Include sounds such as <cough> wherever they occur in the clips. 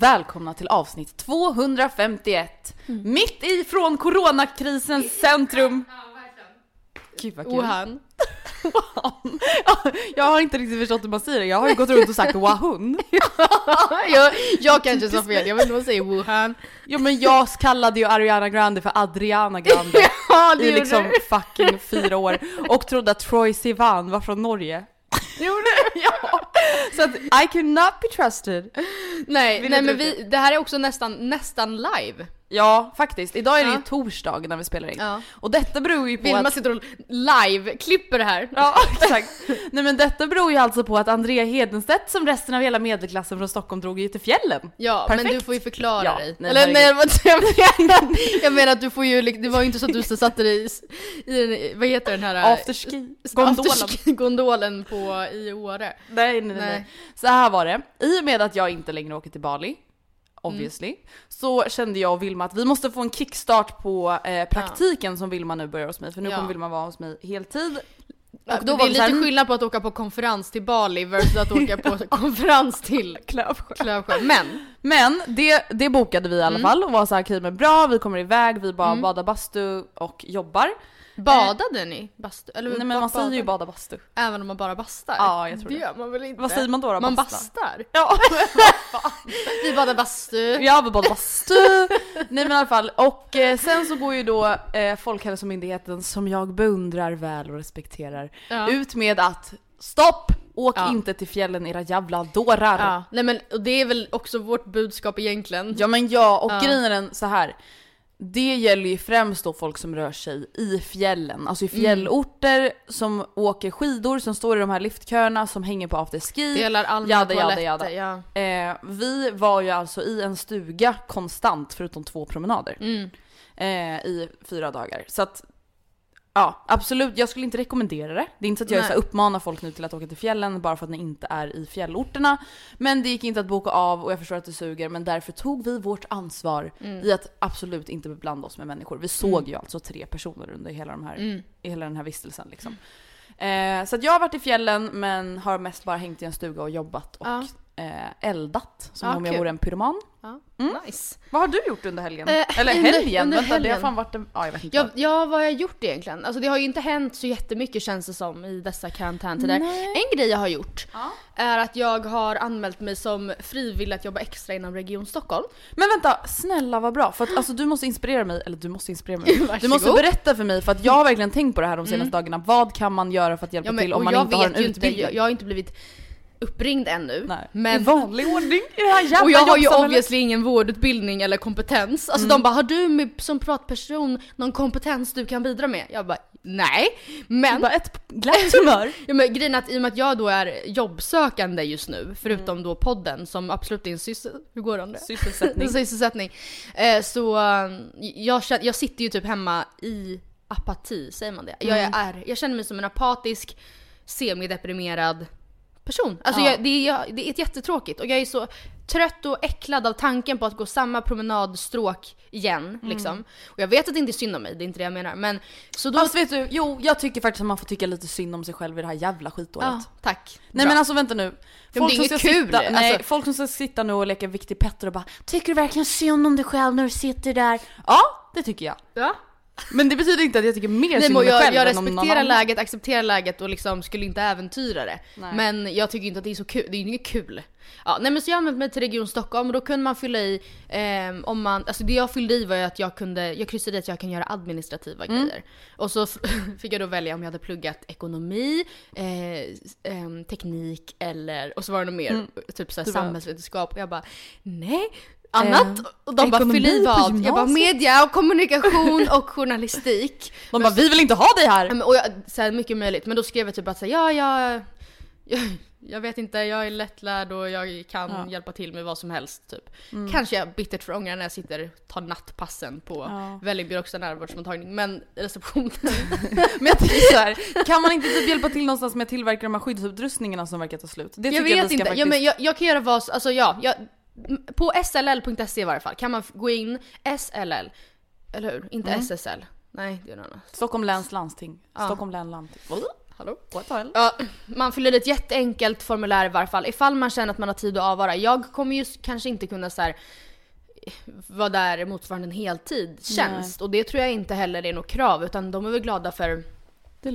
Välkomna till avsnitt 251. Mitt ifrån coronakrisens centrum. Gud vad kul. Wuhan. Wuhan. <laughs> Ja, jag har inte riktigt förstått hur man säger det. Jag har ju gått runt och sagt Wahun. <laughs> jag, jag kanske sa fel, jag vet inte vad man säger Wuhan. Jo men jag kallade ju Ariana Grande för Adriana Grande <laughs> Ja, det i liksom fucking fyra år och trodde att Troy Sivan var från Norge. Gjorde? <laughs> Ja. Så att I could not be trusted. Nej, Vill nej men vi, det här är också nästan, nästan live. Ja faktiskt, idag är det ju Ja. torsdag när vi spelar in. Ja. Och detta beror ju på Vilma att... sitter och live klipper det här. Ja <laughs> exakt. Nej men detta beror ju alltså på att Andrea Hedenstedt som resten av hela medelklassen från Stockholm drog ju till fjällen. Ja, Perfekt. men du får ju förklara Ja, dig. nej, Eller nej, jag menar, <laughs> jag menar att du får ju, det var ju inte så att du satte dig i, i vad heter den här? Afterski. Gondolen. Afterski- gondolen på, i Åre. Nej, nej, Nej. nej. Så här var det. I och med att jag inte längre åker till Bali, obviously, så kände jag och Vilma att vi måste få en kickstart på eh, praktiken som Vilma nu börjar hos mig. För nu Ja. kommer Vilma vara hos mig heltid. Och då det var är här- lite skillnad på att åka på konferens till Bali versus att åka på <laughs> konferens till Klövsjö. Klövsjö. Men, Men det, det bokade vi i alla Mm. fall och var så här, okej men bra, vi kommer iväg, vi bara badar bastu och jobbar. Badade ni? Bastu? Eller Nej men man säger ju bada bastu. Även om man bara bastar? Ja, jag tror det. det. gör man väl inte? Vad säger man då? då Man basta? bastar? Ja. <laughs> Vi badar bastu. Ja, vi badar bastu. Nej men i alla fall. Och eh, sen så går ju då eh, Folkhälsomyndigheten, som jag beundrar väl och respekterar, Ja. ut med att stopp! Åk Ja. inte till fjällen era jävla dårar. Ja, nej men och det är väl också vårt budskap egentligen. Ja men ja, och Ja. grejen är den så här. Det gäller ju främst då folk som rör sig i fjällen, alltså i Mm. fjällorter, som åker skidor, som står i de här liftköerna, som hänger på afterski. Delar allmänna Jada, jada, jada. ja. Eh, vi var ju alltså i en stuga konstant, förutom två promenader, Mm. eh, i fyra dagar. Så att, ja absolut, jag skulle inte rekommendera det. Det är inte så att jag Nej. så här, uppmanar folk nu till att åka till fjällen bara för att ni inte är i fjällorterna. Men det gick inte att boka av och jag förstår att det suger, men därför tog vi vårt ansvar Mm. i att absolut inte beblanda oss med människor. Vi såg ju alltså tre personer under hela, de här, Mm. i hela den här vistelsen liksom. Eh, så jag har varit i fjällen men har mest bara hängt i en stuga och jobbat och Ja. Eh, eldat som Ja, om jag kul. vore en pyroman. Ja, Mm. Nice. Vad har du gjort under helgen? Eh, Eller under- helgen? under Vänta, det har helgen. fan varit en... Ja, jag vet inte. Ja, vad. ja, vad har jag gjort egentligen? Alltså det har ju inte hänt så jättemycket känns det som i dessa karantäntider. En grej jag har gjort Ja. är att jag har anmält mig som frivillig att jobba extra inom Region Stockholm. Men vänta, snälla vad bra. För att alltså, du måste inspirera mig, eller du måste inspirera mig. <laughs> Du Varsågod. måste berätta för mig, för att jag har verkligen tänkt på det här de senaste dagarna. Vad kan man göra för att hjämpa Ja, men, till om man inte har vet en ju inte, utbildning? jag, jag har inte blivit uppringd ännu. Nej. Men I vanlig ordning i det här jävla <laughs> och jag har ju obviously ingen vårdutbildning eller kompetens. Alltså de bara, har du med, som pratperson någon kompetens du kan bidra med? Jag bara, nej. Men, Bara ett glatt humör. <laughs> ja, men grejen är att i och med att jag då är jobbsökande just nu, förutom då podden som absolut är en syssel... Hur går det om det? Sysselsättning. <laughs> Sysselsättning. Eh, så eh, jag, jag sitter ju typ hemma i apati, säger man det? Jag, Mm. är, jag känner mig som en apatisk, semideprimerad person. Alltså Ja. jag, det, är, jag, det är jättetråkigt och jag är så trött och äcklad av tanken på att gå samma promenadstråk igen Mm. liksom. Och jag vet att det inte är synd om mig, det är inte det jag menar. Men så då... Fast vet du, jo jag tycker faktiskt att man får tycka lite synd om sig själv i det här jävla skitåret. ja, tack. Nej Bra. men alltså vänta nu. det är inget kul, Sitta, nej, alltså. folk som ska sitta nu och leka Viktig Petter och bara Tycker du verkligen synd om dig själv när du sitter där? Ja, det tycker jag. Ja. Men det betyder inte att jag tycker mer synd om mig jag, själv jag än om någon respekterar annan. läget, accepterar läget och liksom skulle inte äventyra det. Nej. Men jag tycker inte att det är så kul, det är ju inget kul. Ja, nej men så jag anmälde mig till Region Stockholm och då kunde man fylla i, ehm, om man, alltså det jag fyllde i var ju att jag kunde, jag kryssade i att jag kan göra administrativa Mm. grejer. Och så <laughs> fick jag då välja om jag hade pluggat ekonomi, eh, ehm, teknik eller, och så var det något mer, typ såhär samhällsvetenskap och jag bara nej. Annat, Eh, och de bara fyll i vad. Jag bara media och kommunikation och journalistik. <laughs> De bara vi vill inte ha dig här! och jag, så här, mycket möjligt. Men då skrev jag typ att så här, ja, jag, jag, <laughs> jag vet inte, jag är lättlärd och jag kan Ja. hjälpa till med vad som helst typ. Kanske jag bittert för ångrar när jag sitter och tar nattpassen på Ja. Vällingby närvårdsmottagning. Men receptionen. <laughs> Men jag tycker såhär, kan man inte typ hjälpa till någonstans med att tillverka de här skyddsutrustningarna som verkar ta slut? Det jag vet ska inte, Faktiskt... ja, men jag, jag kan göra vad, alltså ja, jag, på sll.se i varje fall kan man gå in, SLL, eller hur? Inte Mm. SSL. Nej, det är något annat. Stockholm läns landsting. Ja. Stockholm län landsting. Hallå? What the hell? Ja, man fyller i ett jätteenkelt formulär i varje fall ifall man känner att man har tid att avvara. Jag kommer ju kanske inte kunna så här, vara där motsvarande en heltidstjänst och det tror jag inte heller är något krav utan de är väl glada för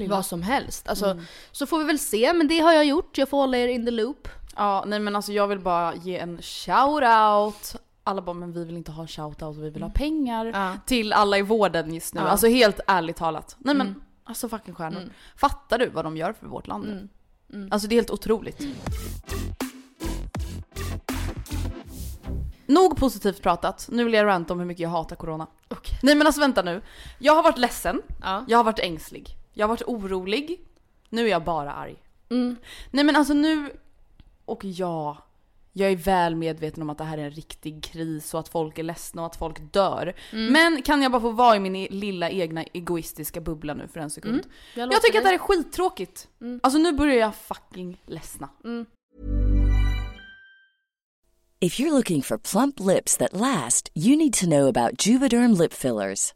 vad som helst. Alltså, Så får vi väl se men det har jag gjort, jag får hålla er in the loop. Ja, nej men alltså jag vill bara ge en shout-out. Alla bara, men vi vill inte ha shout-out, vi vill ha pengar. Ja. Till alla i vården just nu. Ja. Alltså helt ärligt talat. Nej men, alltså fucking stjärnor. Mm. Fattar du vad de gör för vårt land nu? Alltså det är helt otroligt. Nog positivt pratat, nu vill jag ranta om hur mycket jag hatar corona. Okej. Nej men alltså vänta nu. Jag har varit ledsen, Ja. jag har varit ängslig, jag har varit orolig. Nu är jag bara arg. Mm. Nej men alltså nu, och ja, jag är väl medveten om att det här är en riktig kris och att folk är ledsna och att folk dör. Mm. Men kan jag bara få vara i min e- lilla egna egoistiska bubbla nu för en sekund? Mm. Jag Jag, tycker att det dig. här är skittråkigt. Alltså nu börjar jag fucking ledsna. If you're looking for plump lips that last, you need to know about Juvederm lip fillers.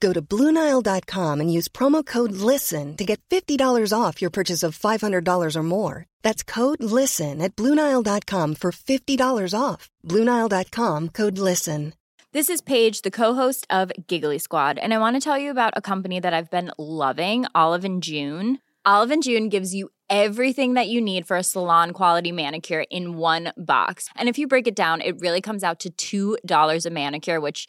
Go to BlueNile.com and use promo code LISTEN to get $50 off your purchase of $500 or more. That's code LISTEN at BlueNile.com for $50 off. BlueNile.com code LISTEN. This is Paige, the co-host of Giggly Squad, and I want to tell you about a company that I've been loving, Olive and June. Olive and June gives you everything that you need for a salon quality manicure in one box. And if you break it down, it really comes out to $2 a manicure, which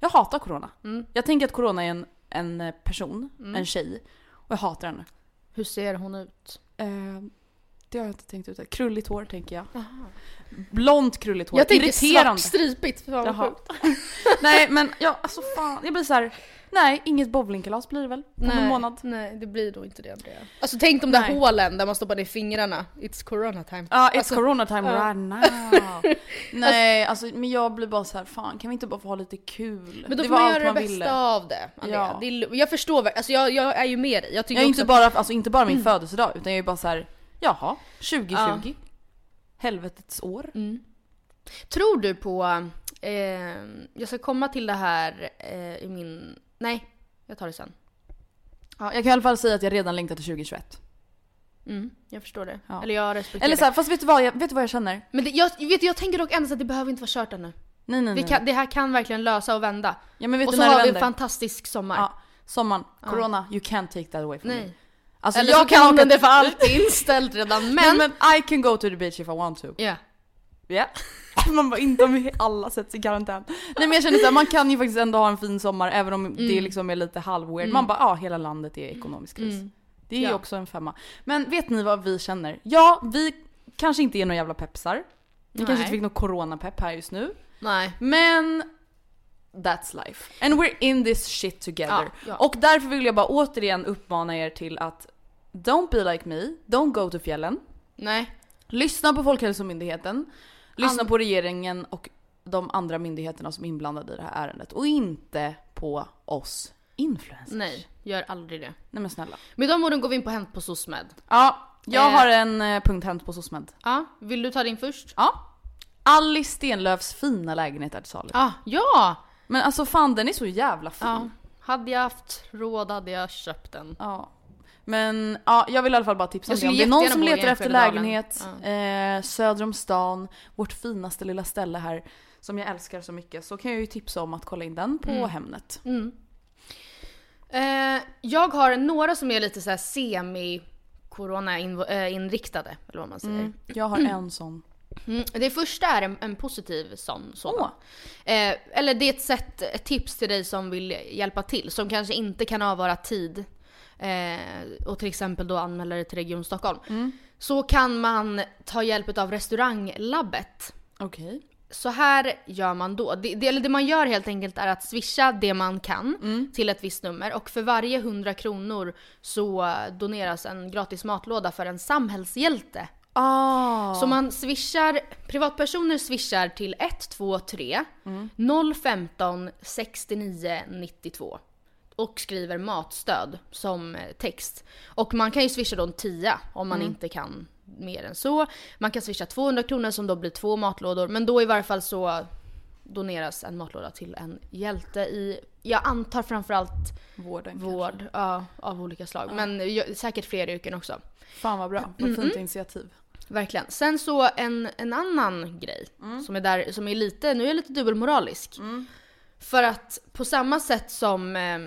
Jag hatar corona. Mm. Jag tänker att corona är en, en person, en tjej. Och jag hatar henne. Hur ser hon ut? Eh, det har jag inte tänkt ut. Krulligt hår tänker jag. Blont krulligt hår. Jag tänker Irriterande. svart stripigt. Fan vad <laughs> nej men ja, alltså fan. Jag blir så här. Nej, inget bowlingkalas blir det väl? På en månad. nej, det blir nog inte det Andrea. Alltså tänk de där Nej. hålen där man stoppar ner fingrarna. It's corona time. Ja, it's Alltså, corona time ja. right now. <laughs> Nej, alltså men jag blir bara så här, fan kan vi inte bara få ha lite kul? Men då det får man göra det man bästa ville. av det. Andrea. Ja. Det är, jag förstår, alltså jag, jag är ju med dig. Jag tycker Jag är också inte bara, alltså inte bara min födelsedag utan jag är bara så här, jaha, 2020. Ja. Helvetets år. Tror du på, eh, jag ska komma till det här eh, i min, nej jag tar det sen. Ja, jag kan i alla fall säga att jag redan längtar till 2021. Mm, jag förstår det. Ja. Eller jag respekterar Eller så här, det. fast vet du vad jag, vet du vad jag känner? Men det, jag, vet, du, jag tänker dock ändå att det behöver inte vara kört ännu. Nej nej nej. kan, det här kan verkligen lösa och vända. Ja men vet och du så när har det vi en vänder? fantastisk sommar. Ja, sommaren, corona, you can't take that away from me. Nej. Alltså Eller så jag kan åka den det för alltid inställt redan <laughs> men... Men I can go to the beach if I want to. Ja. Ja. <laughs> Man bara inte om alla sätts i karantän. Nej men jag känner såhär, man kan ju faktiskt ändå ha en fin sommar även om det liksom är lite halvweird. Man bara ja, hela landet är ekonomisk kris. Det är ju Ja. också en femma. Men vet ni vad vi känner? Ja, vi kanske inte är några jävla peppsar. Vi kanske Nej. inte fick någon coronapepp här just nu. Nej. Men that's life. And we're in this shit together. Ja, ja. Och därför vill jag bara återigen uppmana er till att don't be like me, don't go to fjällen. Nej. Lyssna på Folkhälsomyndigheten, lyssna An- på regeringen och de andra myndigheterna som är inblandade i det här ärendet. Och inte på oss influencers. Nej, gör aldrig det. Nej men snälla. Med de orden går vi in på Hänt på SOSMED. Ja, jag Eh. har en eh, punkt hänt på SOSMED. Ja, vill du ta din först? Ja. Alice Stenlöfs fina lägenhet är till salu. Ah, ja! Men alltså fan den är så jävla fin. ja! Hade jag haft råd hade jag köpt den. Ja. Men ja, jag vill i alla fall bara tipsa om det. Om det är någon som letar efter lägenhet eh, söder om stan, vårt finaste lilla ställe här som jag älskar så mycket så kan jag ju tipsa om att kolla in den på Mm. Hemnet. Eh, jag har några som är lite så semi corona inriktade eller vad man säger. Mm. Jag har en <clears throat> sån. Mm. Det första är en, en positiv sån. sådan. Åh. Eh, eller det är ett sätt, ett tips till dig som vill hjälpa till, som kanske inte kan avvara tid. Eh, och till exempel då anmäla dig till Region Stockholm. Mm. Så kan man ta hjälp av restauranglabbet. Okej. Så här gör man då. Det, det, eller det man gör helt enkelt är att swisha det man kan Mm. till ett visst nummer och för varje 100 kronor så doneras en gratis matlåda för en samhällshjälte. Ah. Så man swishar, privatpersoner swishar till 123 015 69 92 och skriver matstöd som eh, text. Och man kan ju swisha då en 10 om man inte kan mer än så. Man kan swisha 200 kronor som då blir två matlådor men då i varje fall så doneras en matlåda till en hjälte i, jag antar framförallt Vården vård ja, av olika slag. Men ju- säkert fler yrken också. Fan vad bra, vad fint initiativ. Verkligen. Sen så en, en annan grej som är där, som är lite, nu är jag lite dubbelmoralisk. För att på samma sätt som eh,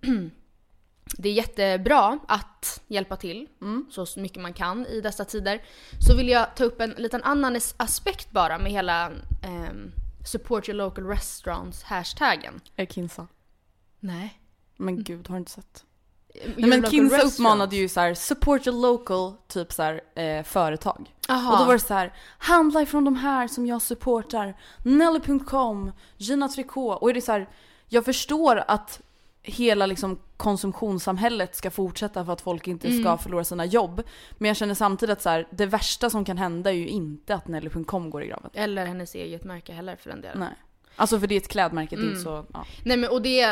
<clears throat> det är jättebra att hjälpa till så mycket man kan i dessa tider. Så vill jag ta upp en liten annan as- aspekt bara med hela ehm, support your local restaurants hashtaggen. Är Kinsa. Nej. Men gud, har du inte sett? Nej men Kinsa uppmanade ju så här: support your local, typ så här, eh, företag. Aha. Och då var det så här: handla ifrån de här som jag supportar. Nelly.com, Gina Tricot. Och är det så här, jag förstår att hela liksom konsumtionssamhället ska fortsätta för att folk inte Mm. ska förlora sina jobb. Men jag känner samtidigt att så här, det värsta som kan hända är ju inte att Nelly.com går i graven. Eller hennes eget märke heller för den delen. Nej. Alltså för det är ett klädmärke Mm. till så, ja. Nej men och det,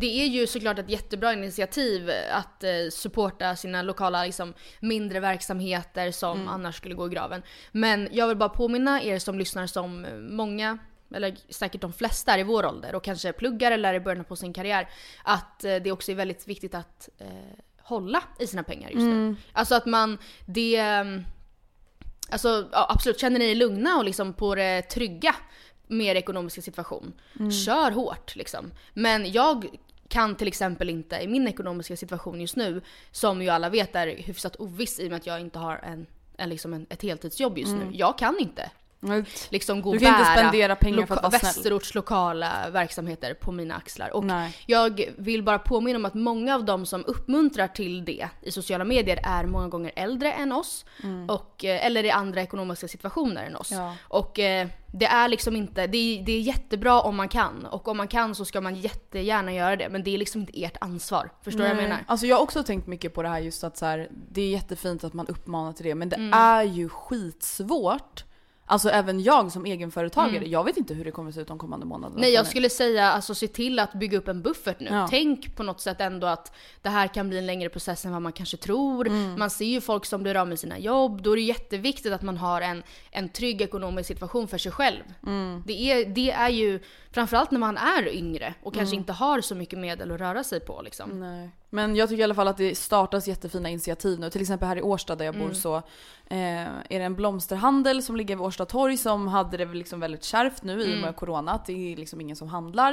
det är ju såklart ett jättebra initiativ att eh, supporta sina lokala liksom, mindre verksamheter som Mm. annars skulle gå i graven. Men jag vill bara påminna er som lyssnar som eh, många, eller säkert de flesta är i vår ålder och kanske pluggar eller är i början på sin karriär, att eh, det också är väldigt viktigt att eh, hålla i sina pengar just Mm. nu. Alltså att man, det... mm, Alltså ja, absolut, känner ni er lugna och liksom på det trygga med er ekonomiska situation, kör hårt liksom. Men jag kan till exempel inte i min ekonomiska situation just nu, som ju alla vet är hyfsat oviss i och med att jag inte har en, en, liksom en, ett heltidsjobb just nu. Jag kan inte liksom gå Du kan inte spendera pengar för att vara snäll. Västerorts lokala verksamheter på mina axlar. Och Nej. jag vill bara påminna om att många av de som uppmuntrar till det i sociala medier är många gånger äldre än oss. Och, eh, eller i andra ekonomiska situationer än oss. Mm. Ja. Och eh, det är liksom inte, det är, det är jättebra om man kan. Och om man kan så ska man jättegärna göra det. Men det är liksom inte ert ansvar. Förstår du vad jag menar? Alltså jag har också tänkt mycket på det här just att så här, det är jättefint att man uppmanar till det men det Mm. är ju skitsvårt. Alltså även jag som egenföretagare, jag vet inte hur det kommer se ut de kommande månaderna. Mm. Nej jag skulle säga alltså se till att bygga upp en buffert nu. Ja. Tänk på något sätt ändå att det här kan bli en längre process än vad man kanske tror. Mm. Man ser ju folk som blir av med sina jobb. Då är det jätteviktigt att man har en, en trygg ekonomisk situation för sig själv. Mm. Det, är, det är ju framförallt när man är yngre och kanske Mm. inte har så mycket medel att röra sig på liksom. Nej. Men jag tycker i alla fall att det startas jättefina initiativ nu. Till exempel här i Årsta där jag Mm. bor så eh, är det en blomsterhandel som ligger vid Årsta torg som hade det liksom väldigt kärvt nu i och Mm. med corona. Att det är liksom ingen som handlar.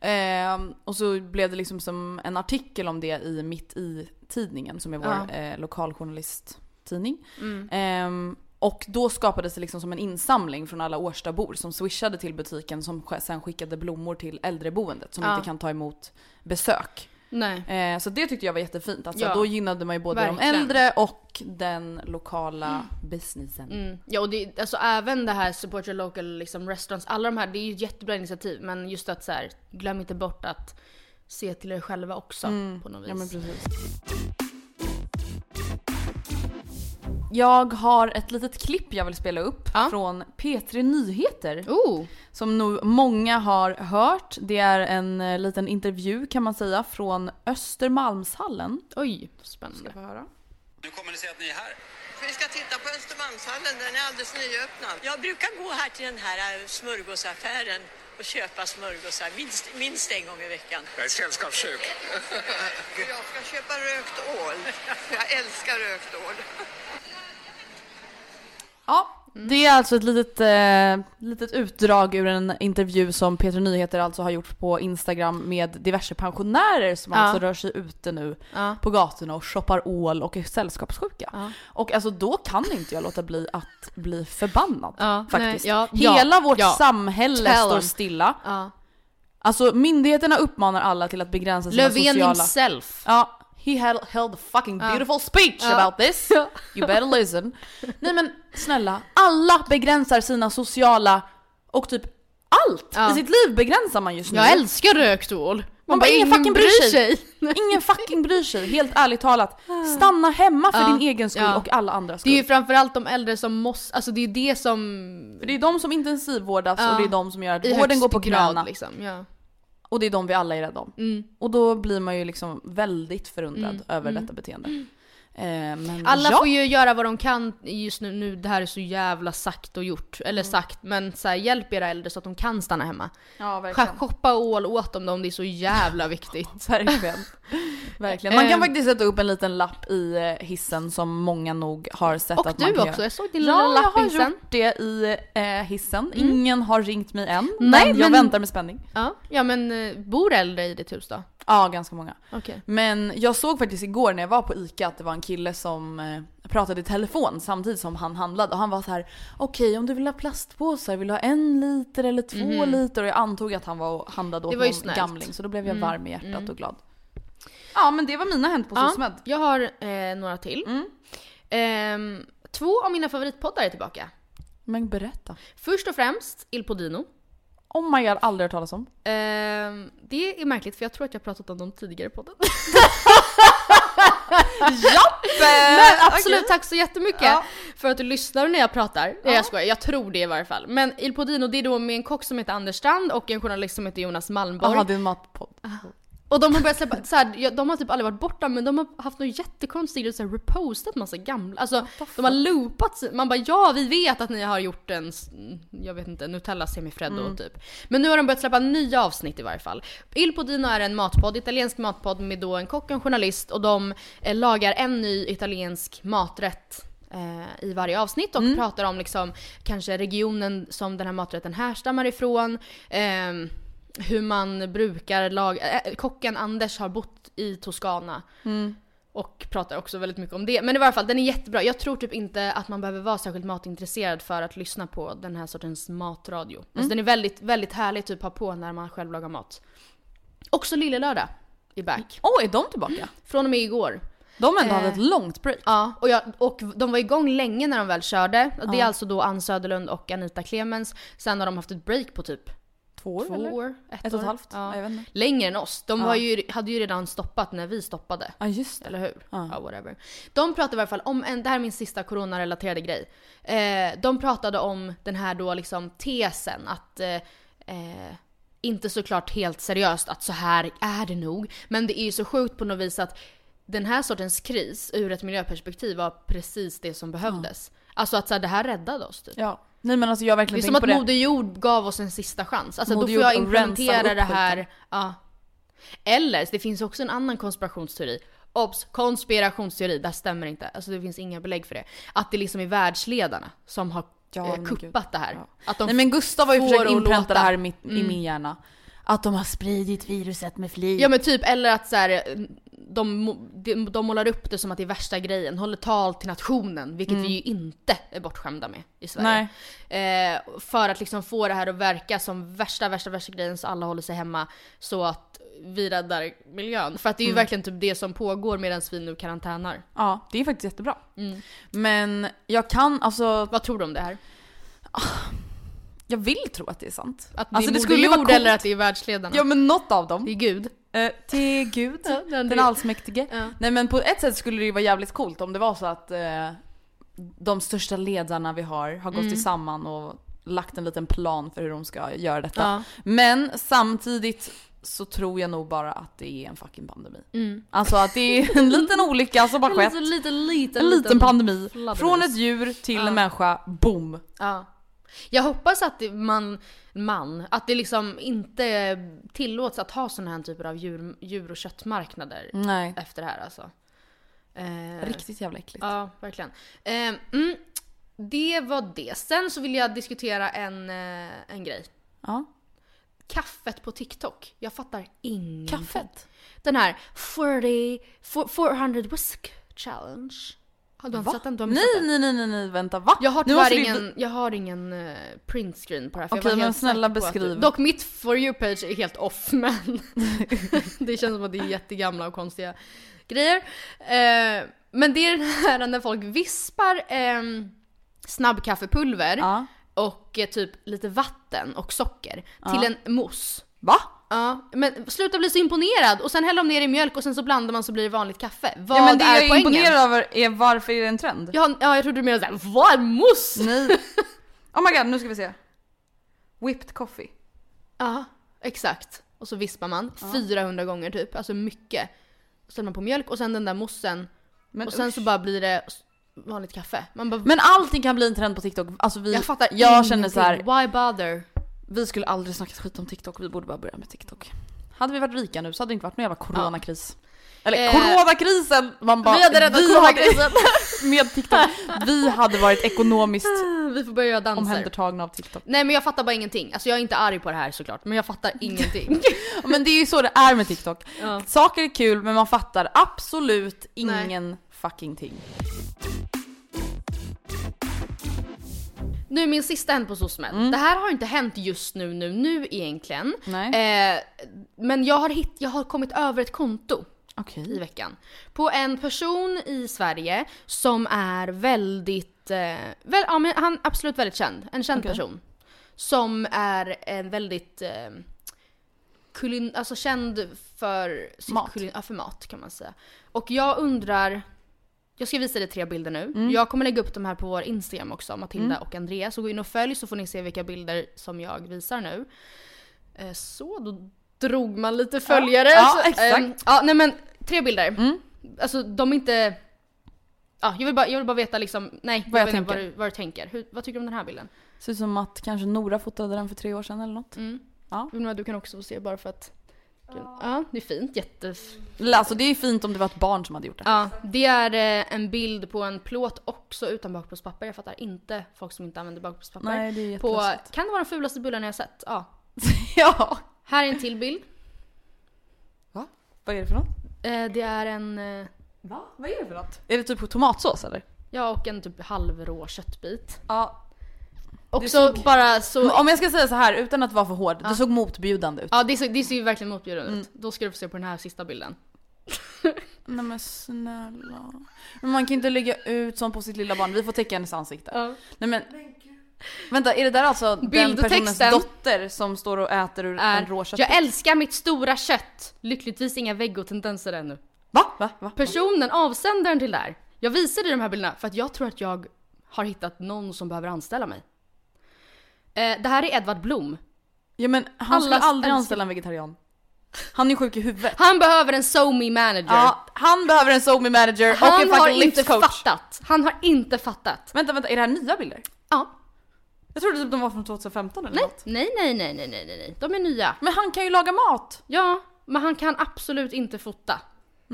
Eh, och så blev det liksom som en artikel om det i Mitt i tidningen som är vår Ja. eh, lokaljournalisttidning. Mm. Ehm, och då skapades det liksom som en insamling från alla Årstabor som swishade till butiken som sen skickade blommor till äldreboendet som Ja. inte kan ta emot besök. Nej. Eh, så det tyckte jag var jättefint. Alltså, Ja. Då gynnade man ju både Verkligen. de äldre och den lokala businessen. Mm. Ja och det, alltså även det här support your local liksom restaurants, alla de här, det är ju jättebra initiativ. Men just att så här, glöm inte bort att se till er själva också på något vis. Mm. Ja. Jag har ett litet klipp jag vill spela upp Ja. från P3 Nyheter. Oh! Som nog många har hört. Det är en eh, liten intervju kan man säga från Östermalmshallen. Oj, spännande. Hur kommer det sig att ni är här? Vi ska titta på Östermalmshallen, den är alldeles nyöppnad. Jag brukar gå här till den här äh, smörgåsaffären och köpa smörgåsar minst, minst en gång i veckan. Jag är sällskapssjuk. Jag ska köpa rökt ål. Jag älskar rökt ål. Ja, det är alltså ett litet, eh, litet utdrag ur en intervju som P3 Nyheter alltså har gjort på Instagram med diverse pensionärer som Ja. alltså rör sig ute nu Ja. på gatorna och shoppar ål och är sällskapssjuka. Ja. Och alltså då kan inte jag låta bli att bli förbannad faktiskt. nej, Hela vårt samhälle Tell står stilla. Alltså myndigheterna uppmanar alla till att begränsa sina Löfven sociala... himself. Ja, he held, held a fucking beautiful speech about this. You better listen. Nej men snälla, alla begränsar sina sociala och typ allt i sitt liv begränsar man just nu. Jag älskar rökt ål. Man bara, ingen fucking bryr sig. sig. <laughs> Ingen fucking bryr sig, helt ärligt talat. Stanna hemma för Ja. din egen skull Ja. och alla andras Det skull. är ju framförallt de äldre som måste, alltså det är det som... För det är de som intensivvårdas Ja. och det är de som gör att I vården går på knäna. liksom. Och det är de vi alla är rädda om. Mm. Och då blir man ju liksom väldigt förundrad över detta beteende. Eh, men Alla ja. får ju göra vad de kan just nu, nu det här är så jävla sagt och gjort. Eller Mm. sagt, men så här, hjälp era äldre så att de kan stanna hemma. Ja, verkligen. Shoppa ål åt dem om det är så jävla <laughs> viktigt. Verkligen. Verkligen. Man kan Ehm. faktiskt sätta upp en liten lapp i eh, hissen som många nog har sett Och att man du kan också, göra. jag såg din Ja, lilla jag lapp har i hissen. gjort det i eh, hissen. Ingen har ringt mig än, Nej, men jag väntar med spänning. Ja, ja men eh, bor äldre i ditt hus då? Ja, ganska många. Okej. Men jag såg faktiskt igår när jag var på ICA att det var en kille som eh, pratade i telefon samtidigt som han handlade och han var så här: okej om du vill ha plastpåsar, vill du ha en liter eller två liter? Och jag antog att han var och handlade åt någon snällt. gamling så då blev jag Mm, varm i hjärtat och glad. Ja men det var mina hänt på Ja, SOSMED. jag har eh, några till. Mm. Ehm, två av mina favoritpoddar är tillbaka. Men berätta. Först och främst Il Podino. Oh my god, aldrig hört talas om. Ehm, det är märkligt för jag tror att jag pratat om dem tidigare i podden. <laughs> Japp! Men absolut, tack så jättemycket Ja. för att du lyssnar när jag pratar. Nej jag skojar, jag tror det i varje fall. Men Il Podino det är då med en kock som heter Anders Strand och en journalist som heter Jonas Malmborg. Jaha, det är en matpodd. Och de har börjat släppa, så här, de har typ aldrig varit borta men de har haft något jättekonstigt så här, repostat massa gamla, alltså de har loopat man bara ja vi vet att ni har gjort en, jag vet inte, Nutella semifreddo Mm. typ. Men nu har de börjat släppa nya avsnitt i varje fall. Il Podino är en matpodd, italiensk matpodd med då en kock och en journalist och de eh, lagar en ny italiensk maträtt eh, i varje avsnitt och pratar om liksom kanske regionen som den här maträtten härstammar ifrån. ehm, hur man brukar laga, äh, kocken Anders har bott i Toscana. Och pratar också väldigt mycket om det. Men i varje fall, den är jättebra. Jag tror typ inte att man behöver vara särskilt matintresserad för att lyssna på den här sortens matradio. Alltså den är väldigt, väldigt härlig typ ha på när man själv lagar mat. Också Lille Lördag är back. Åh, är de tillbaka? Från och med igår. De har ändå Eh, hade ett långt break. Ja, och, jag, och de var igång länge när de väl körde. Det är Ja. alltså då Ann Söderlund och Anita Clemens. Sen har de haft ett break på typ Två år två eller? år, Ett och ett halvt? Ja. Ja, jag vet inte. Längre än oss. De Ja. var ju, hade ju redan stoppat när vi stoppade. Ja just det. Eller hur? Ja. Ja. whatever. De pratade i alla fall om, en, det här är min sista coronarelaterade grej. Eh, de pratade om den här då liksom tesen att, eh, eh, inte såklart helt seriöst att så här är det nog, men det är ju så sjukt på något vis att den här sortens kris ur ett miljöperspektiv var precis det som behövdes. Alltså att så här, det här räddade oss typ. Ja. Nej men alltså jag har Det är verkligen som att. Moder Jord gav oss en sista chans. Alltså Moder då får jag implementera det här. Ja. Eller, det finns också en annan konspirationsteori. Obs! Konspirationsteori, det stämmer inte. Alltså det finns inga belägg för det. Att det liksom är världsledarna som har Ja, eh, kuppat gud. det här. Ja. Att de Nej men Gustav har ju försökt att inpränta det här i, mitt, i Mm. min hjärna. Att de har spridit viruset med flit. Ja men typ, eller att så här, de, de, de målar upp det som att det är värsta grejen, håller tal till nationen, vilket vi ju inte är bortskämda med i Sverige. Eh, för att liksom få det här att verka som värsta, värsta, värsta grejen så alla håller sig hemma så att vi räddar miljön. För att det är ju verkligen typ det som pågår medan vi nu karantänar. Ja, det är faktiskt jättebra. Mm. Men jag kan, alltså, Vad tror du om det här? jag vill tro att det är sant. Att det alltså, är det skulle vara coolt. eller att det är världsledarna? Ja men något av dem. Det är Gud. Eh, till Gud, Ja, den- den allsmäktige. Ja. Nej men på ett sätt skulle det ju vara jävligt coolt om det var så att eh, de största ledarna vi har har gått Mm. tillsammans och lagt en liten plan för hur de ska göra detta. Ja. Men samtidigt så tror jag nog bara att det är en fucking pandemi. Mm. Alltså att det är en liten olycka som har En skett. liten, liten, liten, En liten pandemi. fladdermus. Från ett djur till en människa, boom. Ja. Jag hoppas att man, man, att det liksom inte tillåts att ha sådana här typer av djur, djur och köttmarknader Nej. efter det här alltså. Eh, Riktigt jävla äckligt. Ja, verkligen. Eh, mm, det var det. Sen så vill jag diskutera en, eh, en grej. Ja. Kaffet på TikTok. Jag fattar ingenting. Kaffet? Den här 40, 400 whisk challenge. Har du inte sett den? Du har Nej, den. nej, nej, nej, nej, vänta, va? Jag har tyvärr du- ingen, jag har ingen uh, printscreen på det här för Okej, jag var men snälla på att- beskriv. Dock mitt for you page är helt off <laughs> men <laughs> det känns som att det är jättegamla och konstiga grejer. Eh, men det är den här när folk vispar ehm, snabbkaffepulver Ja. och eh, typ lite vatten och socker till en mousse. Va? Ja, men sluta bli så imponerad och sen häller de ner i mjölk och sen så blandar man så blir det vanligt kaffe. Vad ja men det är jag är poängen? imponerad över är varför är det en trend? Ja, ja, jag trodde du menade såhär, vad mousse? Nej. Oh my god, nu ska vi se. Whipped coffee. Ja, exakt. Och så vispar man 400 gånger typ, alltså mycket. Så ställer man på mjölk och sen den där moussen. Men och sen usch. så bara blir det vanligt kaffe. Man bara, Men allting kan bli en trend på TikTok. Alltså vi, jag fattar jag känner så här. ingenting. Why bother? Vi skulle aldrig snacka skit om TikTok, vi borde bara börja med TikTok. Hade vi varit rika nu så hade det inte varit någon jävla coronakris. Eller Eh, coronakrisen! Man bara, vi hade räddat coronakrisen. <laughs> med TikTok. Vi hade varit ekonomiskt <laughs> Vi får börja dansa. omhändertagna av TikTok. Nej men jag fattar bara ingenting. Alltså jag är inte arg på det här såklart, men jag fattar <laughs> ingenting. Men det är ju så det är med TikTok. Ja. Saker är kul men man fattar absolut ingen fucking ting. Nu min sista hänt på SOSMED. Det här har inte hänt just nu, nu, nu egentligen. Eh, men jag har, hitt, jag har kommit över ett konto Okej. i veckan. På en person i Sverige som är väldigt, eh, väl, ja men han är absolut väldigt känd. En känd Okej. person. Som är en väldigt, eh, kulin, alltså känd för Mat. Kulin, ja, för mat kan man säga. Och jag undrar, jag ska visa dig tre bilder nu. Mm. Jag kommer lägga upp de här på vår Instagram också, Matilda och Andreas. Så gå in och följ så får ni se vilka bilder som jag visar nu. Eh, Så, då drog man lite följare. Ja, Så, exakt. Mm. ehm, ja, nej men tre bilder. Alltså de är inte... Ja, jag vill bara, jag vill bara veta liksom, nej, Vad jag vet inte vad, tänker. du, vad du tänker. Hur, vad tycker du om den här bilden? Ser ut som att kanske Nora fotade den för tre år sedan eller något. Mm. Ja. Du kan också få se bara för att... Ja, det är fint. Jätte... Alltså det är fint om det var ett barn som hade gjort det. Ja, det är eh, en bild på en plåt också utan bakplåtspapper. Jag fattar inte folk som inte använder bakplåtspapper. Nej, det är på, kan det vara den fulaste bullen jag har sett? Ja. <laughs> ja. Här är en till bild. Va? Vad är det för något? Eh, det är en... Eh, Va? Vad är det för något? Är det typ tomatsås eller? ja, och en typ halvrå köttbit. Ja. Också såg- bara så... Om jag ska säga så här utan att vara för hård, det såg motbjudande ut. Ja, det ser, det ser ju verkligen motbjudande Mm. ut. Då ska du få se på den här sista bilden. <laughs> Nej men snälla. Men man kan inte lägga ut sånt på sitt lilla barn, vi får täcka hennes ansikte. Ja. Nej men. Vänta, är det där alltså den personens dotter som står och äter ur en rå köttbit? jag älskar mitt stora kött. Lyckligtvis inga vegotendenser ännu. Va? Va? Va? Personen, avsändaren till det här. Jag visade de här bilderna för att jag tror att jag har hittat någon som behöver anställa mig. Eh, det här är Edvard Blom. Ja men han skulle Allas aldrig älskar- anställa en vegetarian. Han är sjuk i huvudet. Han behöver en SoMe manager. Ja, han behöver en SoMe manager och han en har fucking inte livscoach. fattat. Han har inte fattat. Vänta, vänta, är det här nya bilder? Ja. Jag trodde typ de var från 2015 eller Nej, något. nej, nej, nej, nej, nej, nej, nej. De är nya. Men han kan ju laga mat! Ja, men han kan absolut inte fota.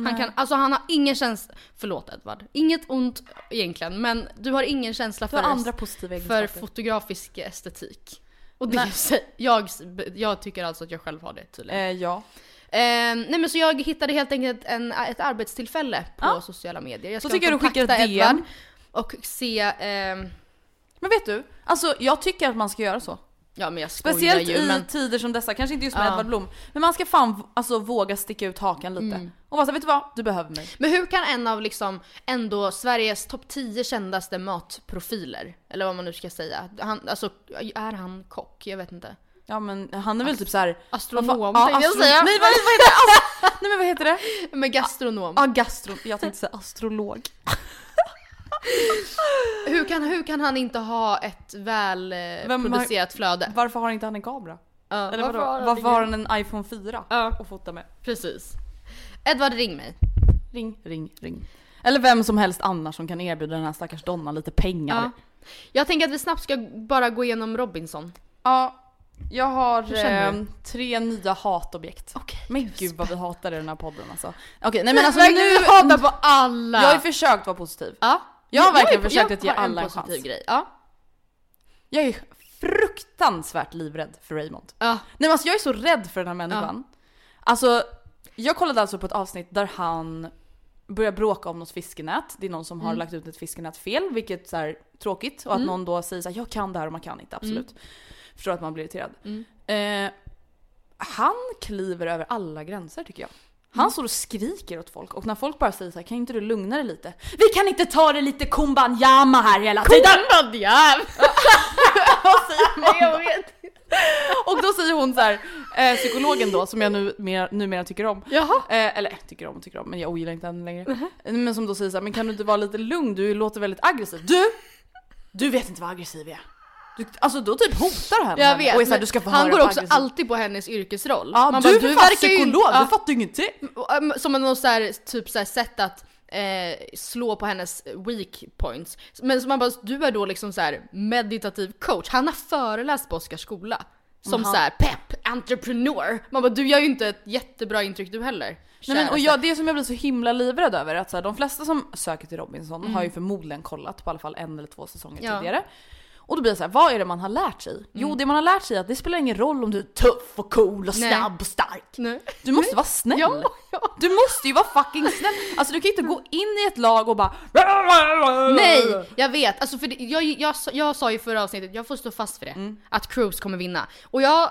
Han kan, alltså han har ingen känsla, förlåt Edvard, inget ont egentligen men du har ingen känsla För andra positiva för fotografisk estetik. Och det, Nej. jag, jag tycker alltså att jag själv har det tydligen. Eh, ja. Eh, nej men så jag hittade helt enkelt en, ett arbetstillfälle på Ja. sociala medier. Jag Så ska tycker jag du skickar ett DM. Och se, ehm, Men vet du? Alltså jag tycker att man ska göra så. Ja men jag Speciellt ju i men tider som dessa, kanske inte just med Ja. Edvard Blom. Men man ska fan alltså, våga sticka ut hakan lite. Mm. Och bara vet du vad? Du behöver mig. Men hur kan en av liksom ändå Sveriges topp 10 kändaste matprofiler, eller vad man nu ska säga, han, alltså är han kock? Jag vet inte. Ja men han är väl typ såhär... Astronom ja, tänkte jag astro- säga. Nej vad, vad heter det? Ast- Nej men vad heter det? <laughs> Men gastronom. Ja gastro... Jag tänkte säga astrolog. <laughs> Hur, kan, hur kan han inte ha ett väl eh, har- producerat flöde? Varför har inte han en kamera? Ja, Eller varför har han Varför har han en iPhone 4 Ja. att fota med? Precis. Edvard ring mig. Ring, ring, ring. Eller vem som helst annars som kan erbjuda den här stackars Donna lite pengar. Ja. Jag tänker att vi snabbt ska bara gå igenom Robinson. Ja, jag har eh, tre nya hatobjekt. Okej. Men gud vad vi hatar i den här podden alltså. Okej, nej men alltså nu... vi hatar på alla! Jag har ju försökt vara positiv. ja. Jag har verkligen är- försökt jag att ge alla en chans. Grej. Ja. Jag är fruktansvärt livrädd för Raymond. Ja. Nej men alltså jag är så rädd för den här människan. Alltså, jag kollade alltså på ett avsnitt där han börjar bråka om något fiskenät. Det är någon som har lagt ut ett fiskenät fel, vilket är tråkigt. Och att någon då säger så här, jag kan det här och man kan inte, absolut. Förstår att man blir irriterad. Eh, han kliver över alla gränser tycker jag. Han står och skriker åt folk och när folk bara säger så här, kan inte du lugna dig lite? Vi kan inte ta det lite kumbanyama här hela tiden! Kumbandjam! <laughs> Vad säger <laughs> man då? Och då säger hon så här, eh, psykologen då, som jag nu mer, numera tycker om. Jaha. Eh, eller tycker om och tycker om, men jag ogillar inte henne längre. Men som då säger så här, men kan du inte vara lite lugn? Du låter väldigt aggressiv. Du! Du vet inte vad aggressiv är. Du, alltså då typ hotar han Jag vet, och är så här, men du ska få han går också aggressiv. alltid på hennes yrkesroll. Ja, Man du bara, är för fan verkar ju- psykolog, ja, du fattar ju ingenting! Som någon så här, typ så här sätt att eh, slå på hennes weak points. Men som man bara, du är då liksom så här meditativ coach. Han har föreläst på Oskars skola. Som han- så här pepp, entreprenör. Man bara, du gör ju inte ett jättebra intryck du heller. Nej, men, och jag, det som jag blir så himla livrädd över är att så här, de flesta som söker till Robinson har ju förmodligen kollat på i alla fall en eller två säsonger Ja. tidigare. Och då blir det så här, vad är det man har lärt sig? Jo, det man har lärt sig är att det spelar ingen roll om du är tuff och cool och Nej. snabb och stark. Nej. Du måste vara <laughs> snäll. Ja, ja. Du måste ju vara fucking snäll. Alltså du kan inte gå in i ett lag och bara Nej, jag vet. Alltså för det, jag, jag, sa- jag sa ju förra avsnittet, jag får stå fast för det. Mm. Att Cruz kommer vinna. Och jag,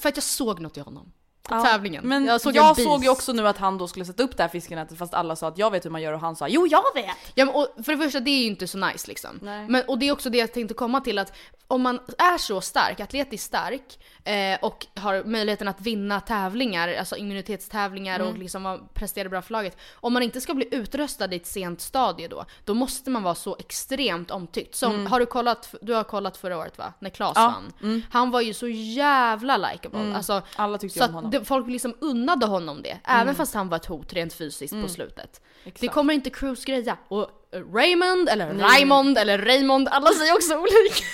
för att jag såg något i honom. På Ja, tävlingen. Men jag, såg, jag såg ju också nu att han då skulle sätta upp det här fiskenätet fast alla sa att jag vet hur man gör och han sa jo jag vet! Ja, men, och för det första, det är ju inte så nice liksom. Nej. Men, och det är också det jag tänkte komma till att om man är så stark, atletiskt stark eh, och har möjligheten att vinna tävlingar, alltså immunitetstävlingar och liksom prestera bra för laget. Om man inte ska bli utröstad i ett sent stadie då, då måste man vara så extremt omtyckt. Som, har du kollat, du har kollat förra året va? När Klas Ja, vann. Han var ju så jävla likeable. Alltså, Alla tyckte så om honom. Det, folk liksom unnade honom det, även fast han var ett hot rent fysiskt på slutet. Det kommer inte Cruise greja. Och Raymond, eller Raymond, eller Raymond, alla säger också olika.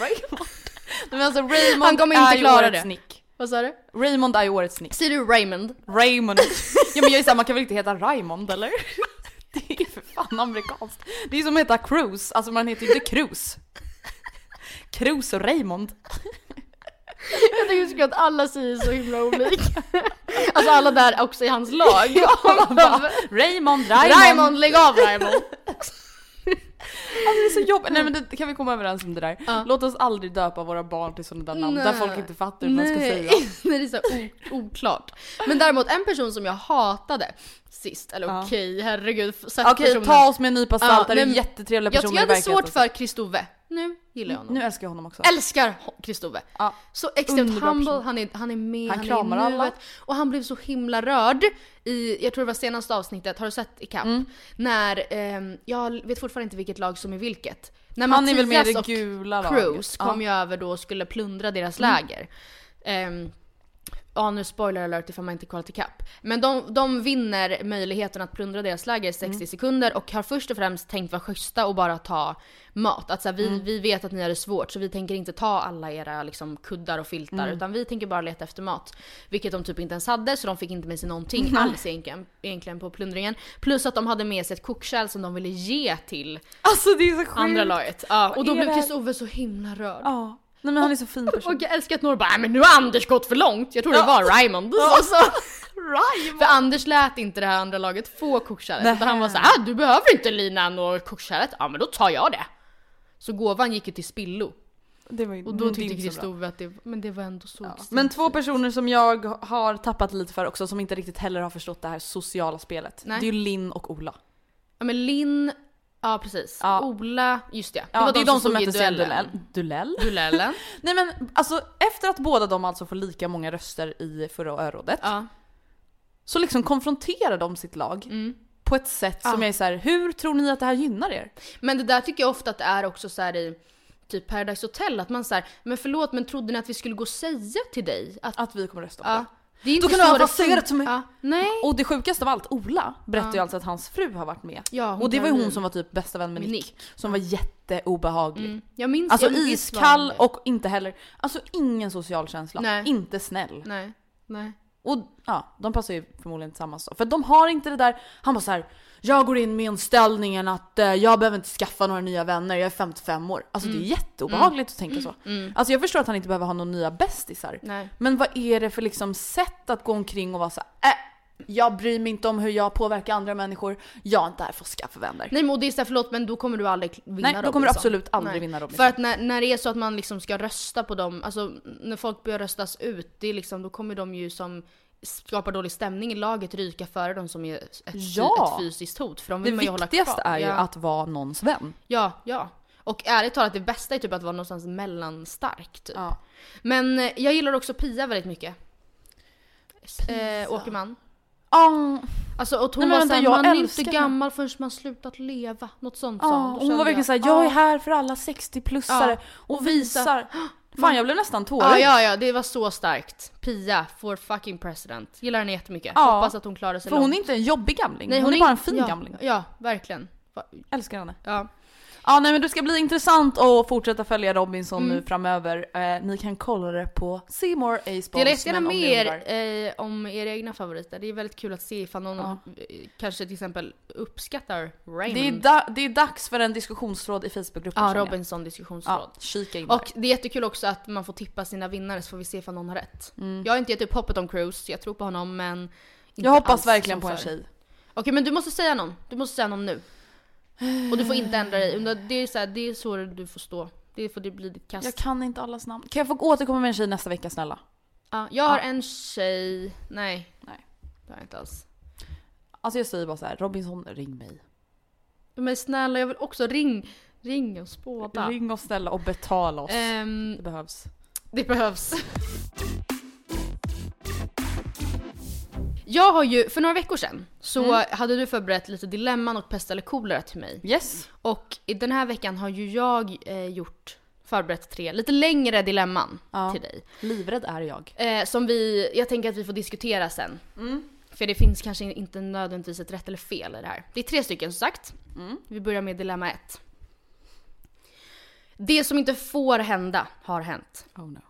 <laughs> <laughs> Men alltså Raymond Han kommer inte ju klara det. Nick. Vad sa du? Raymond är ju årets Nick. Säger du Raymond? Raymond. <laughs> ja men jag är såhär, man kan väl inte heta Raymond eller? Det är för fan amerikanskt. Det är som att heta Cruise, alltså man heter ju inte Cruise. Cruise och Raymond. Jag tycker att alla säger så himla olika. alltså alla där också i hans lag. <laughs> Raymond, Raymond. Raymond, lägg av Raymond! <laughs> Alltså det är så jobbigt. Nej men det, kan vi komma överens om det där? Ja. Låt oss aldrig döpa våra barn till sådana där namn där Nej. folk inte fattar hur man ska säga. Nej, <laughs> det är så oklart. Men däremot en person som jag hatade sist, eller Ja. okej, herregud. Okej, personen. ta oss med en nypa salt, Ja, det är en men jättetrevlig Jag tycker jag i hade svårt för Kristove. Nu gillar jag honom. Nu älskar jag honom också. Älskar Kristove. Ja. Så extremt humble, person. han är, han är med, Han han, kramar är i alla. nuet. Och han blev så himla rörd i, jag tror det var senaste avsnittet, har du sett Ikapp? Mm. När, ehm, jag vet fortfarande inte vilket lag som är vilket. När Han är väl med i Mattias det och gula laget. Cruise kom Ja. Mm. ju över då och skulle plundra deras läger. Ehm, Ja nu spoiler alert ifall man inte kollat ikapp. Men de, de vinner möjligheten att plundra deras läger i 60 Mm. sekunder och har först och främst tänkt vara schyssta och bara ta mat. Att så här, vi, Mm. vi vet att ni har det svårt så vi tänker inte ta alla era liksom, kuddar och filtar Mm. utan vi tänker bara leta efter mat. Vilket de typ inte ens hade så de fick inte med sig någonting <laughs> alls egentligen, egentligen på plundringen. Plus att de hade med sig ett kokkärl som de ville ge till Alltså det andra laget. Ja, och då blev? Kristove så himla rörd. Ja. Nej men han är så fin person. Och jag älskar att några bara "Nej, men nu har Anders gått för långt. Jag tror det var Raymond. Och så, För Anders lät inte det här andra laget få kokkärlet. Nej. Utan han var så här, ah, du behöver inte linan och kokkärlet. Ja men då tar jag det. Så gåvan gick ju till spillo. Det var ju, Och då tyckte. Kristove att det, men det var ändå så extremt Men två personer som jag har tappat lite för också som inte riktigt heller har förstått det här sociala spelet. Nej. Det är ju Linn och Ola. Ja men Linn, ja precis. Ja. Ola, just det. Ja, det är de som i möttes i en duell. duellen. Duell? Duellen. <laughs> Nej men alltså efter att båda de alltså får lika många röster i förra örådet Ja. så liksom konfronterar de sitt lag Mm. på ett sätt som Ja. jag är så här: hur tror ni att det här gynnar er? Men det där tycker jag ofta att det är också så här i typ Paradise Hotel att man säger men förlåt men trodde ni att vi skulle gå och säga till dig att Att vi kommer rösta på Ja. det. Det är Då kan du så det till mig. Ja. Nej. Och det sjukaste av allt, Ola berättade ju alltså att hans fru har varit med. Ja, hon och det var ju hon som var typ bästa vän med Nick. Nick. Som var jätteobehaglig. Mm. Jag minns Alltså jag minns iskall och inte heller, alltså ingen social känsla. Nej. Inte snäll. Nej. Nej. Och ja, de passar ju förmodligen tillsammans då. För de har inte det där, han bara så här. Jag går in med inställningen att eh, jag behöver inte skaffa några nya vänner, jag är 55 år. Alltså Mm. det är jätteobehagligt att tänka så. Alltså jag förstår att han inte behöver ha några nya bästisar. Nej. Men vad är det för liksom sätt att gå omkring och vara så här, äh, jag bryr mig inte om hur jag påverkar andra människor, jag är inte här för att skaffa vänner. Nej men och det är så här, förlåt men då kommer du aldrig vinna Nej, då kommer du Robinson. absolut aldrig vinna Robinson. För att när, när det är så att man liksom ska rösta på dem, alltså när folk börjar röstas ut, det är liksom, då kommer de ju som skapar dålig stämning i laget ryka före de som är ett, Ja. ett fysiskt hot. För de Det vill man ju viktigaste är ju ja. att vara någons vän. Ja, ja. Och ärligt talat, det bästa är typ att vara någonstans mellanstark typ. Ja. Men eh, jag gillar också Pia väldigt mycket. Eh, Åkerman. Oh, Alltså och hon Nej, men var såhär, man är inte älskar henne." gammal förrän man slutat leva. Något sånt sa Ja, hon. Hon var verkligen såhär, jag är ja. här för alla 60-plussare Ja, och och visa- visar. <gasps> Fan jag blev nästan Ja, tårögd. ja, ja, det var så starkt. Pia, for fucking president. Gillar henne jättemycket. Ja, Hoppas att hon klarar sig För hon långt. är inte en jobbig gamling, Nej, hon, är bara en fin ja, gamling. Ja, verkligen. Älskar henne. Ja. Ja nej men det ska bli intressant att fortsätta följa Robinson Mm. nu framöver. Eh, ni kan kolla det på More A-spons. Dela jättegärna men om med ni er undrar- eh, om era egna favoriter. Det är väldigt kul att se ifall någon Ja. eh, kanske till exempel uppskattar Raymond. Det är, da- det är dags för en diskussionstråd i Facebookgruppen Ja. Robinson diskussionsråd. Ja, kika in där. Och det är jättekul också att man får tippa sina vinnare så får vi se ifall någon har rätt. Mm. Jag har inte gett upp hoppet om Cruise, jag tror på honom men Jag hoppas verkligen på en tjej. Okej men du måste säga någon. Du måste säga någon nu. Och du får inte ändra dig. Det är så, här, det är så du får stå. Det får det bli ditt kast. Jag kan inte allas namn. Kan jag få återkomma med en tjej nästa vecka snälla? Ja, jag har Ja. en tjej, nej. Nej. Det har jag inte alls. Alltså jag säger bara så här, Robinson ring mig. Men snälla jag vill också ring, ring oss båda. Ring oss snälla och betala oss. Ehm, det behövs. det behövs. Jag har ju, för några veckor sedan så Mm. hade du förberett lite dilemman och pest eller kolera till mig. Yes. Och i den här veckan har ju jag eh, gjort, förberett tre lite längre dilemman Ja. till dig. Livrädd är jag. Eh, som vi, jag tänker att vi får diskutera sen. Mm. För det finns kanske inte nödvändigtvis ett rätt eller fel i det här. Det är tre stycken som sagt. Mm. Vi börjar med dilemma ett. Det som inte får hända har hänt. Oh no.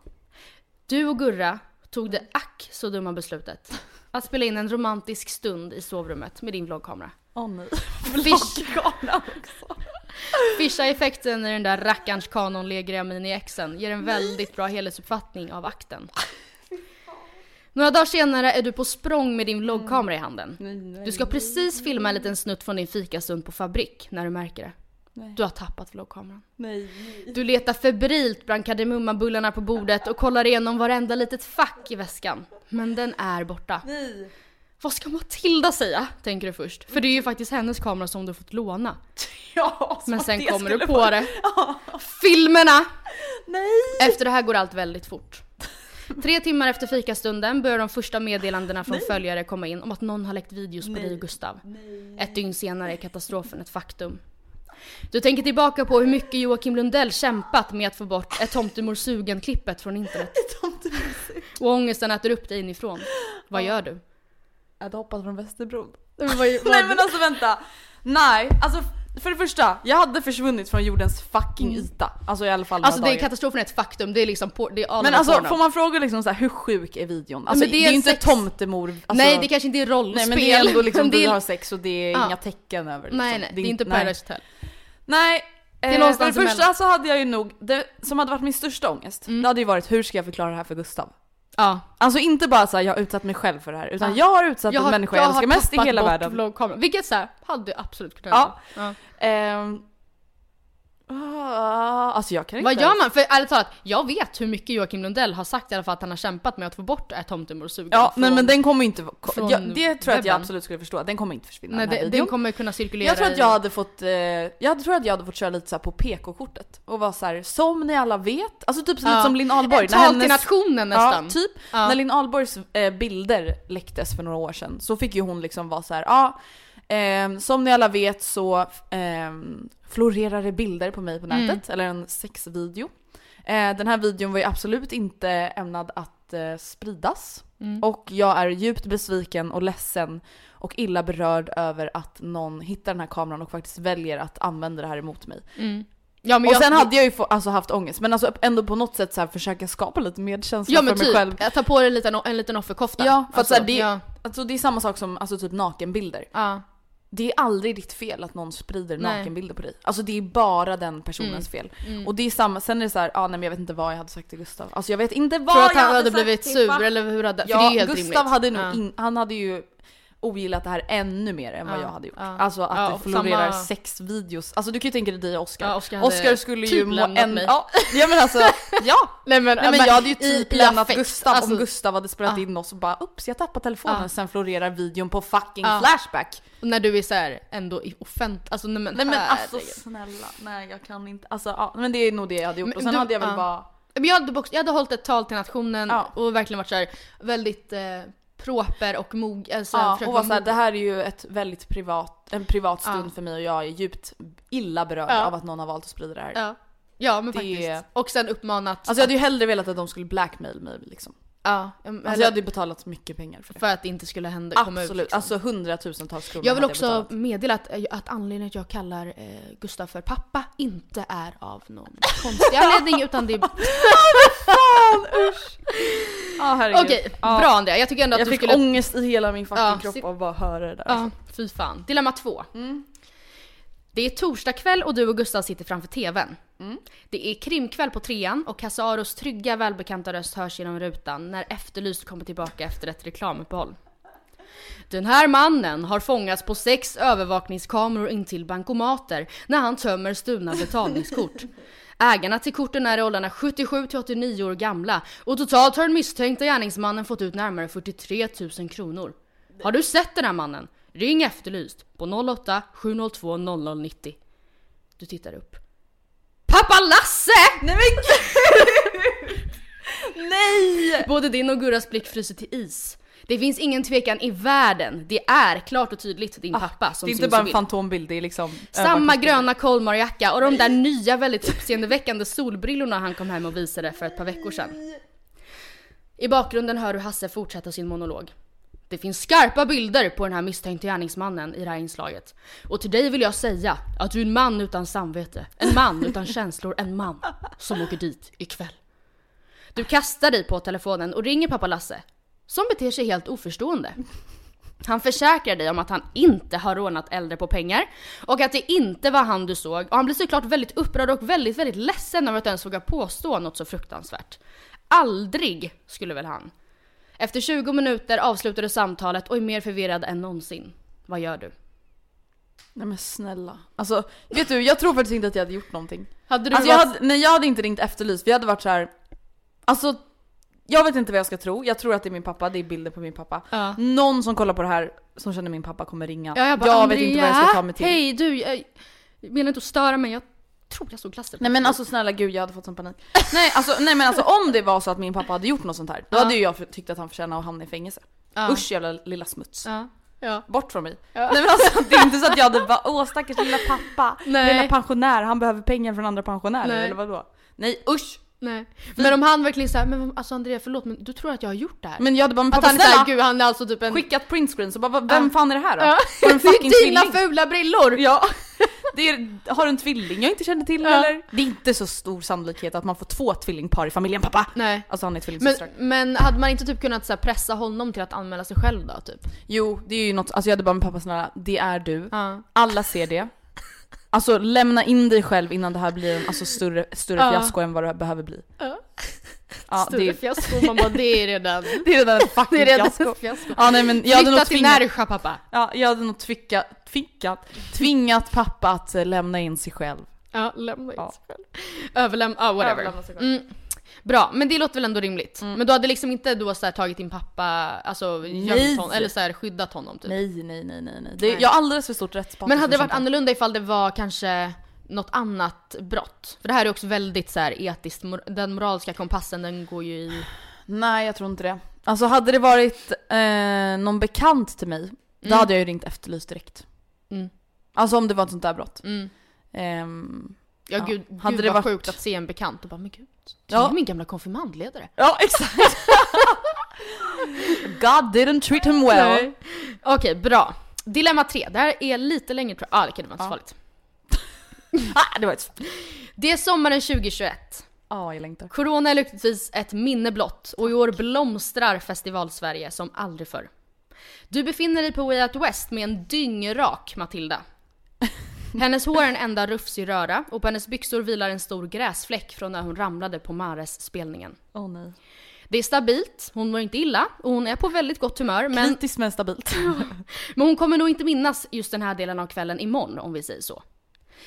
Du och Gurra tog det ack så dumma beslutet att spela in en romantisk stund i sovrummet med din vloggkamera. Åh oh, nej. <laughs> Vloggkamera också. Fisha-effekten i den där rackarns Canon Legria Mini Xen ger en väldigt bra helhetsuppfattning av akten. Några dagar senare är du på språng med din vloggkamera i handen. Du ska precis filma en liten snutt från din fikastund på Fabrik när du märker det. Nej. Du har tappat vloggkameran. Nej. Du letar febrilt bland kardemummabullarna på bordet och kollar igenom varenda litet fack i väskan. Men den är borta. Nej. Vad ska Matilda säga? Tänker du först. För det är ju faktiskt hennes kamera som du fått låna. <laughs> Ja, Men sen kommer du på vara- det. <laughs> Filmerna! Nej. Efter det här går allt väldigt fort. Tre timmar efter fikastunden börjar de första meddelandena från följare komma in om att någon har läckt videos på dig och Gustav. Ett dygn senare är katastrofen ett faktum. Du tänker tillbaka på hur mycket Joakim Lundell kämpat med att få bort ett tomtemor sugen-klippet från internet. <laughs> Och ångesten äter upp dig inifrån. Vad gör du? Jag hade hoppat från Västerbron. <laughs> vad, Nej men alltså vänta. Nej, alltså för det första, jag hade försvunnit från jordens fucking yta. Alltså i alla fall Alltså det är katastrofen är ett faktum, det är liksom på, det är Men alltså porno. får man fråga liksom så här, hur sjuk är videon? Alltså men det, det är är ju inte sex- tomtemor. Alltså, Nej det kanske inte är rollspel. Nej men det är ändå liksom <laughs> vi är- har sex och det är Ja. inga tecken över liksom. Nej nej, det är inte. Paradise Hotel. Nej. är eh, för det första så hade jag ju nog, det som hade varit min största ångest, Mm. det hade ju varit hur ska jag förklara det här för Gustav? Ja. Alltså inte bara såhär jag har utsatt mig själv för det här, utan Ja. jag har utsatt en människa jag, älskar mest i tappat hela bort världen. vloggkameran. Vilket såhär, hade absolut kunnat Ja. ja. Ehm, ah, alltså jag kan inte Vad gör man? För ärligt talat, jag vet hur mycket Joakim Lundell har sagt i alla fall att han har kämpat med att få bort ett tomtemor sugen Ja, från- nej men den kommer inte, från ja, det tror jag att jag webben. absolut skulle förstå, den kommer inte försvinna Nej, den den, den kommer kunna cirkulera Jag tror att jag hade fått, eh, jag tror att jag hade fått köra lite så på PK-kortet och vara så här: som ni alla vet, alltså typ Ja. lite som Linn Ahlborg. Ett tal till nationen nästan. Ja, typ. Ja. När Linn Ahlborgs eh, bilder läcktes för några år sedan så fick ju hon liksom vara så här: ja, ehm, som ni alla vet så ehm, florerar det bilder på mig på Mm. nätet, eller en sexvideo. Eh, den här videon var ju absolut inte ämnad att eh, spridas. Mm. Och jag är djupt besviken och ledsen och illa berörd över att någon hittar den här kameran och faktiskt väljer att använda det här emot mig. Mm. Ja, men och jag, sen hade jag ju få, alltså haft ångest, men alltså ändå på något sätt så här försöka skapa lite medkänsla Ja för men mig typ, själv. jag tar på dig en liten, en liten offerkofta. Ja, för att Alltså, så här, det, ja. alltså, det är samma sak som alltså, typ nakenbilder. Ja. Det är aldrig ditt fel att någon sprider Nej. nakenbilder på dig. Alltså det är bara den personens fel. Mm. Och det är samma, sen är det så här, ah, nej men jag vet inte vad jag hade sagt till Gustav. Alltså jag vet inte vad Tror du att jag han hade sagt blivit till sur eller hur hade, för Ja, det är ju helt Gustav rimligt. hade nog Ja. in, han hade ju ogillat det här ännu mer än vad Ja, jag hade gjort. Alltså att Ja, det och florerar samma- sex videos. Alltså du kan ju tänka dig dig och Oscar. Oscar Oscar skulle ju typ må en... Ja, ja men alltså, ja! <laughs> Nej men, Nej men jag hade ju typ lämnat. Gustav Alltså, om Gustav hade spelat in oss och bara ups jag tappade telefonen Ja. sen florerar videon på fucking. Flashback. När du är såhär ändå i offent, alltså nej men, Nej men alltså snälla, nej jag kan inte. Alltså ja, men det är nog det jag hade gjort. Men och sen du- hade jag väl ja. bara... Men jag hade, också, jag hade hållit ett tal till nationen Ja. och verkligen varit såhär väldigt eh, proper och mog, alltså Ja, och var såhär, det här är ju ett väldigt privat, en privat stund Ja. för mig och jag är djupt illa berörd Ja. av att någon har valt att sprida det här. Ja, ja men Det- faktiskt. Och sen uppmanat... Alltså jag hade ju hellre velat att de skulle blackmail mig liksom. Ja, Alltså jag hade ju betalat mycket pengar för det. för att det inte skulle hända, komma ut. Absolut, liksom. alltså hundratusentals kronor Jag vill också betalat. meddela att, att anledningen att jag kallar eh, Gustav för pappa inte är av någon <laughs> konstig anledning utan det är... <laughs> Fan usch! Ja herregud. Okej, Ja. bra Andrea. Jag tycker ändå att Jag du fick skulle... ångest i hela min fucking Ja, kropp av att bara höra det där. Ja, fy fan. Dilemma två. Mm. Det är torsdagkväll och du och Gustav sitter framför TVn. Mm. Det är krimkväll på trean och Casaros trygga välbekanta röst hörs genom rutan när Efterlyst kommer tillbaka efter ett reklamuppehåll. Den här mannen har fångats på sex övervakningskameror intill bankomater när han tömmer stulna betalningskort. Ägarna till korten är i åldrarna 77 till 89 år gamla och totalt har den misstänkta gärningsmannen fått ut närmare 43 000 kronor. Har du sett den här mannen? Ring Efterlyst på 08 702 0090. Du tittar upp. Pappa Lasse! Nej men gud! <laughs> Nej! Både din och Gurras blick fryser till is. Det finns ingen tvekan i världen. Det är klart och tydligt din pappa som Det är inte bara en bild. fantombild, det är liksom Samma gröna Kolmarjacka och de där nya väldigt uppseendeväckande solbrillorna han kom hem och visade för ett par veckor sedan. I bakgrunden hör du Hasse fortsätta sin monolog. Det finns skarpa bilder på den här misstänkte gärningsmannen i det här inslaget. Och till dig vill jag säga att du är en man utan samvete, en man utan <laughs> känslor, en man som åker dit ikväll. Du kastar dig på telefonen och ringer pappa Lasse, som beter sig helt oförstående. Han försäkrar dig om att han inte har rånat äldre på pengar och att det inte var han du såg och han blir såklart väldigt upprörd och väldigt, väldigt ledsen över att ens våga påstå något så fruktansvärt. Aldrig skulle väl han. Efter 20 minuter avslutar du samtalet och är mer förvirrad än någonsin. Vad gör du? Nej men snälla. Alltså, vet du, jag tror faktiskt inte att jag hade gjort någonting. Hade du Alltså jag varit- hade, nej jag hade inte ringt Efterlyst, vi hade varit så här. Alltså, jag vet inte vad jag ska tro. Jag tror att det är min pappa, det är bilder på min pappa. Ja. Någon som kollar på det här, som känner min pappa kommer ringa. Ja, jag bara, vet inte vad jag ska ta mig till. Hej du, jag menar inte att störa men jag tror jag såg Lasse. Nej men alltså snälla gud jag hade fått sån panik. nej, alltså, nej men alltså om det var så att min pappa hade gjort något sånt här, då Ja. hade ju jag tyckt att han förtjänar att hamna i fängelse. Ja. Usch jävla lilla smuts. Ja. Ja. Bort från mig. Ja. Nej men alltså det är inte så att jag hade bara åh stackars lilla pappa, Nej. lilla pensionär, han behöver pengar från andra pensionärer Nej. eller vadå? Nej usch! Nej. Men om han verkligen såhär, men alltså Andrea förlåt men du tror att jag har gjort det här? Men jag hade bara men att pappa han är såhär, snälla, gud han är alltså typ en... skickat printscreen så bara vem Ja. fan är det här då? Ja. <laughs> Det är dina fula brillor! Ja. <laughs> Det är, har en tvilling jag inte känner till Ja. eller? Det är inte så stor sannolikhet att man får två tvillingpar i familjen pappa! Nej. Alltså han är Men, tvillingsystrar. men hade man inte typ kunnat så här, pressa honom till att anmäla sig själv då typ? Jo, det är ju något, alltså jag hade bara med pappa snälla, det är du. Ja. Alla ser det. Alltså lämna in dig själv innan det här blir en alltså, större, större Ja. fiasko än vad det behöver bli. Ja. Ja, Större det, man bara det är redan... <laughs> det är redan ett fucking <laughs> Det är redan fiasko. fiasko. Ja, nej, men jag hade till Närsjö pappa! ja, jag hade nog tvingat, tvingat, tvingat pappa att eh, lämna in sig själv. Ja, lämna Ja. in sig själv. Överlämna, ja whatever. Överlämna sig själv. Mm. Bra, men det låter väl ändå rimligt. Men du hade liksom inte då så tagit din pappa, alltså gömt honom, eller så här, skyddat honom typ? Nej, nej, nej, nej, nej. Det, Nej. jag har alldeles för stort rättspatos. Men hade det varit annorlunda ifall det var kanske något annat brott? För det här är också väldigt så här etiskt, den moraliska kompassen den går ju i... Nej, jag tror inte det. Alltså hade det varit eh, någon bekant till mig, då Mm. hade jag ju ringt Efterlyst direkt. Mm. Alltså om det var ett sånt där brott. Mm. Ehm, Ja, Ja. gud, Hade gud det vad varit- sjukt att se en bekant och bara men gud, det Ja. är min gamla konfirmandledare. ja, exakt. <laughs> God didn't treat him well. Okej, bra. Dilemma tre. Det här är lite längre tror jag. Ah, det kan vara så farligt. <laughs> Ah, det var ett... Det är sommaren 2021. Ja, jag längtar. Corona är lyckligtvis ett minne blott och i år blomstrar festival-Sverige som aldrig förr. Du befinner dig på Way Out West med en dyngrak Matilda. <laughs> Hennes hår är en enda rufsig röra och på hennes byxor vilar en stor gräsfläck från när hon ramlade på Mares-spelningen. Åh nej. Det är stabilt, hon mår inte illa och hon är på väldigt gott humör men, Kritiskt men stabilt. <laughs> men hon kommer nog inte minnas just den här delen av kvällen imorgon om vi säger så.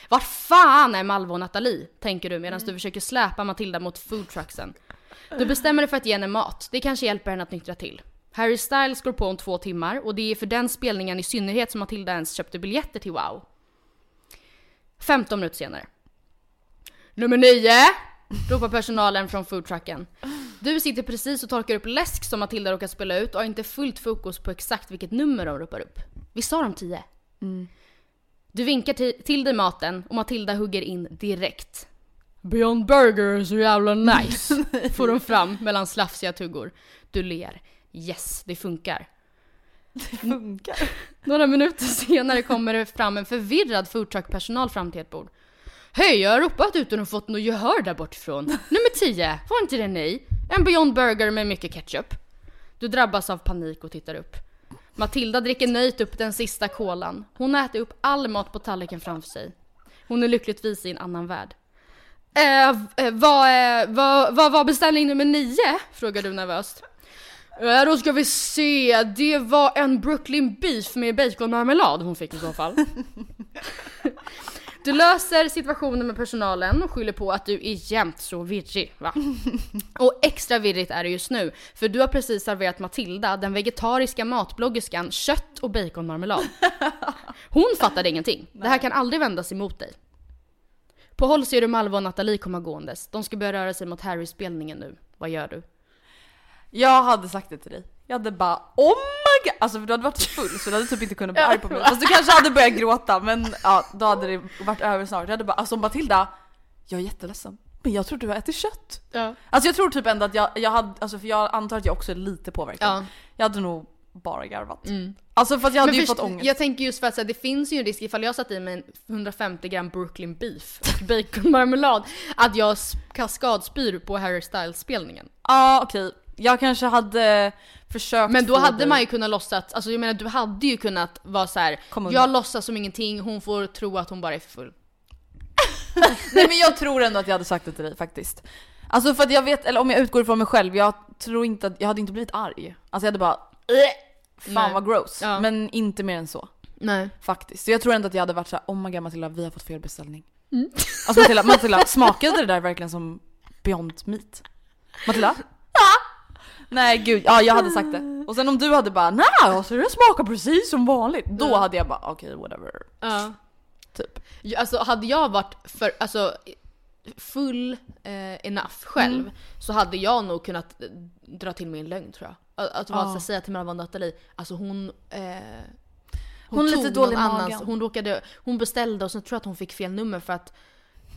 Vart fan är Malva och Nathalie? Tänker du medan du försöker släpa Matilda mot foodtrucksen. Du bestämmer dig för att ge henne mat, det kanske hjälper henne att nyktra till. Harry Styles går på om två timmar och det är för den spelningen i synnerhet som Matilda ens köpte biljetter till Wow. 15 minuter senare. Nummer 9! Ropar personalen från foodtrucken. Du sitter precis och torkar upp läsk som Matilda råkat spela ut och har inte fullt fokus på exakt vilket nummer de ropar upp. Vi sa de 10? Du vinkar till, dig maten och Matilda hugger in direkt. Beyond Burger är så jävla nice! <laughs> Får hon fram mellan slafsiga tuggor. Du ler. Yes, det funkar. Funkar. <laughs> Några minuter senare kommer det fram en förvirrad foodtruck-personal fram till ett bord. Hej, jag har ropat utan att fått något gehör där bortifrån. Nummer 10, var inte det nej? En Beyond Burger med mycket ketchup. Du drabbas av panik och tittar upp. Matilda dricker nöjt upp den sista kolan. Hon äter upp all mat på tallriken framför sig. Hon är lyckligtvis i en annan värld. Eh, eh vad, eh, vad, vad var beställning nummer 9? Frågar du nervöst. Ja, då ska vi se. Det var en Brooklyn beef med baconmarmelad hon fick i så fall. <laughs> Du löser situationen med personalen och skyller på att du är jämt så virrig va? <laughs> Och extra virrigt är det just nu, för du har precis serverat Matilda, den vegetariska matbloggerskan, kött och baconmarmelad. <laughs> Hon fattade ingenting. Det här kan aldrig vändas emot dig. På håll ser du Malva och Nathalie komma gåendes. De ska börja röra sig mot Harry-spelningen nu. Vad gör du? Jag hade sagt det till dig. Jag hade bara my god! Alltså för du hade varit full så du hade typ inte kunnat bli arg på mig. Fast du kanske hade börjat gråta men ja, då hade det varit över snart. Jag hade bara alltså Matilda, jag är jätteledsen. Men jag tror du har ätit kött. Ja. Alltså jag tror typ ändå att jag, jag hade, alltså för jag antar att jag också är lite påverkad. Ja. Jag hade nog bara garvat. Alltså för att jag hade Men ju först, fått ångest. jag tänker just för att så här, det finns ju en risk ifall jag satt i mig en 150 gram Brooklyn beef och <laughs> baconmarmelad att jag kaskadspyr på Harry Styles spelningen. Ja okej, jag kanske hade försökt Men då hade dig- man ju kunnat låtsas, alltså jag menar du hade ju kunnat vara så här. Jag låtsas som ingenting, hon får tro att hon bara är för full. <laughs> Nej men jag tror ändå att jag hade sagt det till dig faktiskt. Alltså för att jag vet, eller om jag utgår ifrån mig själv, jag tror inte att, jag hade inte blivit arg. Alltså jag hade bara "Äh, Fan Nej. vad gross. Ja. Men inte mer än så. Nej. Faktiskt. Så jag tror ändå att jag hade varit såhär, oh my god Matilda vi har fått fel beställning. Alltså Matilda, Matilda, smakade det där verkligen som Beyond Meat? Matilda? Nej gud, ja jag hade sagt det. Och sen om du hade bara nej alltså det smakar precis som vanligt. Då hade jag bara okej whatever. Ja. Typ. Ja, Alltså hade jag varit för, alltså full eh, enough själv Mm. så hade jag nog kunnat eh, dra till mig en lögn tror jag. Att, att Ja. så säga till Malva och Nathalie, alltså hon eh, Hon är lite tog dålig i magen. hon råkade, hon beställde och så tror jag att hon fick fel nummer för att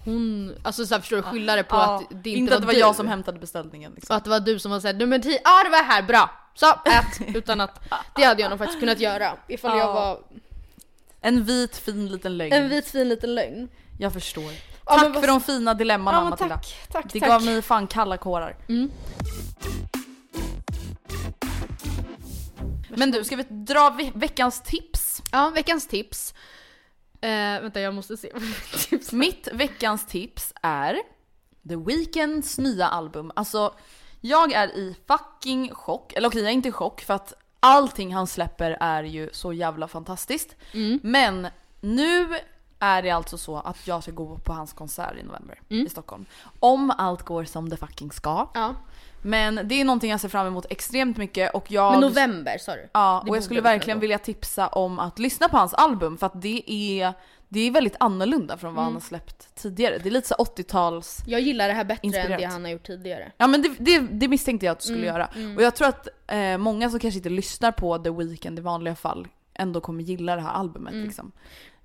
hon, alltså så här, förstår du, skylla det på Ja, att det inte, inte att det var du. jag som hämtade beställningen liksom. Och att det var du som var såhär, nummer 10, ja det var här, bra! Så, ät! <laughs> Utan att, det hade jag nog faktiskt kunnat göra ifall jag Ja. var En vit fin liten lögn. en vit fin liten lögn. Jag förstår. Ja, tack vad- för de fina dilemmana Ja Matilda. tack, tack, Det tack. gav mig fan kalla kårar. Mm. Men du, ska vi dra ve- veckans tips? Ja, veckans tips. Eh, vänta jag måste se. <laughs> Mitt veckans tips är The Weeknds nya album. Alltså, jag är i fucking chock. Eller okej, jag är inte i chock för att allting han släpper är ju så jävla fantastiskt. Men nu är det alltså så att jag ska gå på hans konsert i november i Stockholm. Om allt går som det fucking ska. Ja. Men det är någonting jag ser fram emot extremt mycket och jag... Men november sa du? Ja, och jag skulle verkligen vilja tipsa om att lyssna på hans album för att det är, det är väldigt annorlunda från Mm. vad han har släppt tidigare. Det är lite så 80-tals... Jag gillar det här bättre än Inspirerat. det han har gjort tidigare. Ja men det, det, det misstänkte jag att du skulle Mm, göra. Och jag tror att eh, många som kanske inte lyssnar på The Weeknd i vanliga fall ändå kommer gilla det här albumet Mm. liksom.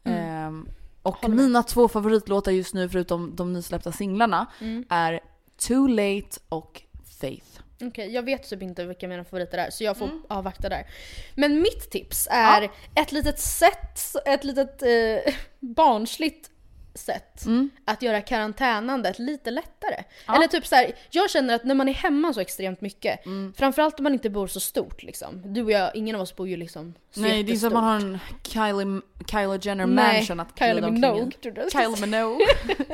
Ehm, och mina två favoritlåtar just nu förutom de nysläppta singlarna Mm. är Too Late och Faith. Okej, jag vet typ inte vilka mina favoriter är så jag får Mm. avvakta där. Men mitt tips är ett litet sätt, ett litet eh, <laughs> barnsligt sätt Mm. att göra karantänandet lite lättare. Eller typ så här, jag känner att när man är hemma så extremt mycket, Mm. framförallt om man inte bor så stort liksom. Du och jag, ingen av oss bor ju liksom så Nej det är som att man har en Kylie, Kylie Jenner mansion att Kylie. Minogue Kylie Minogue. <laughs>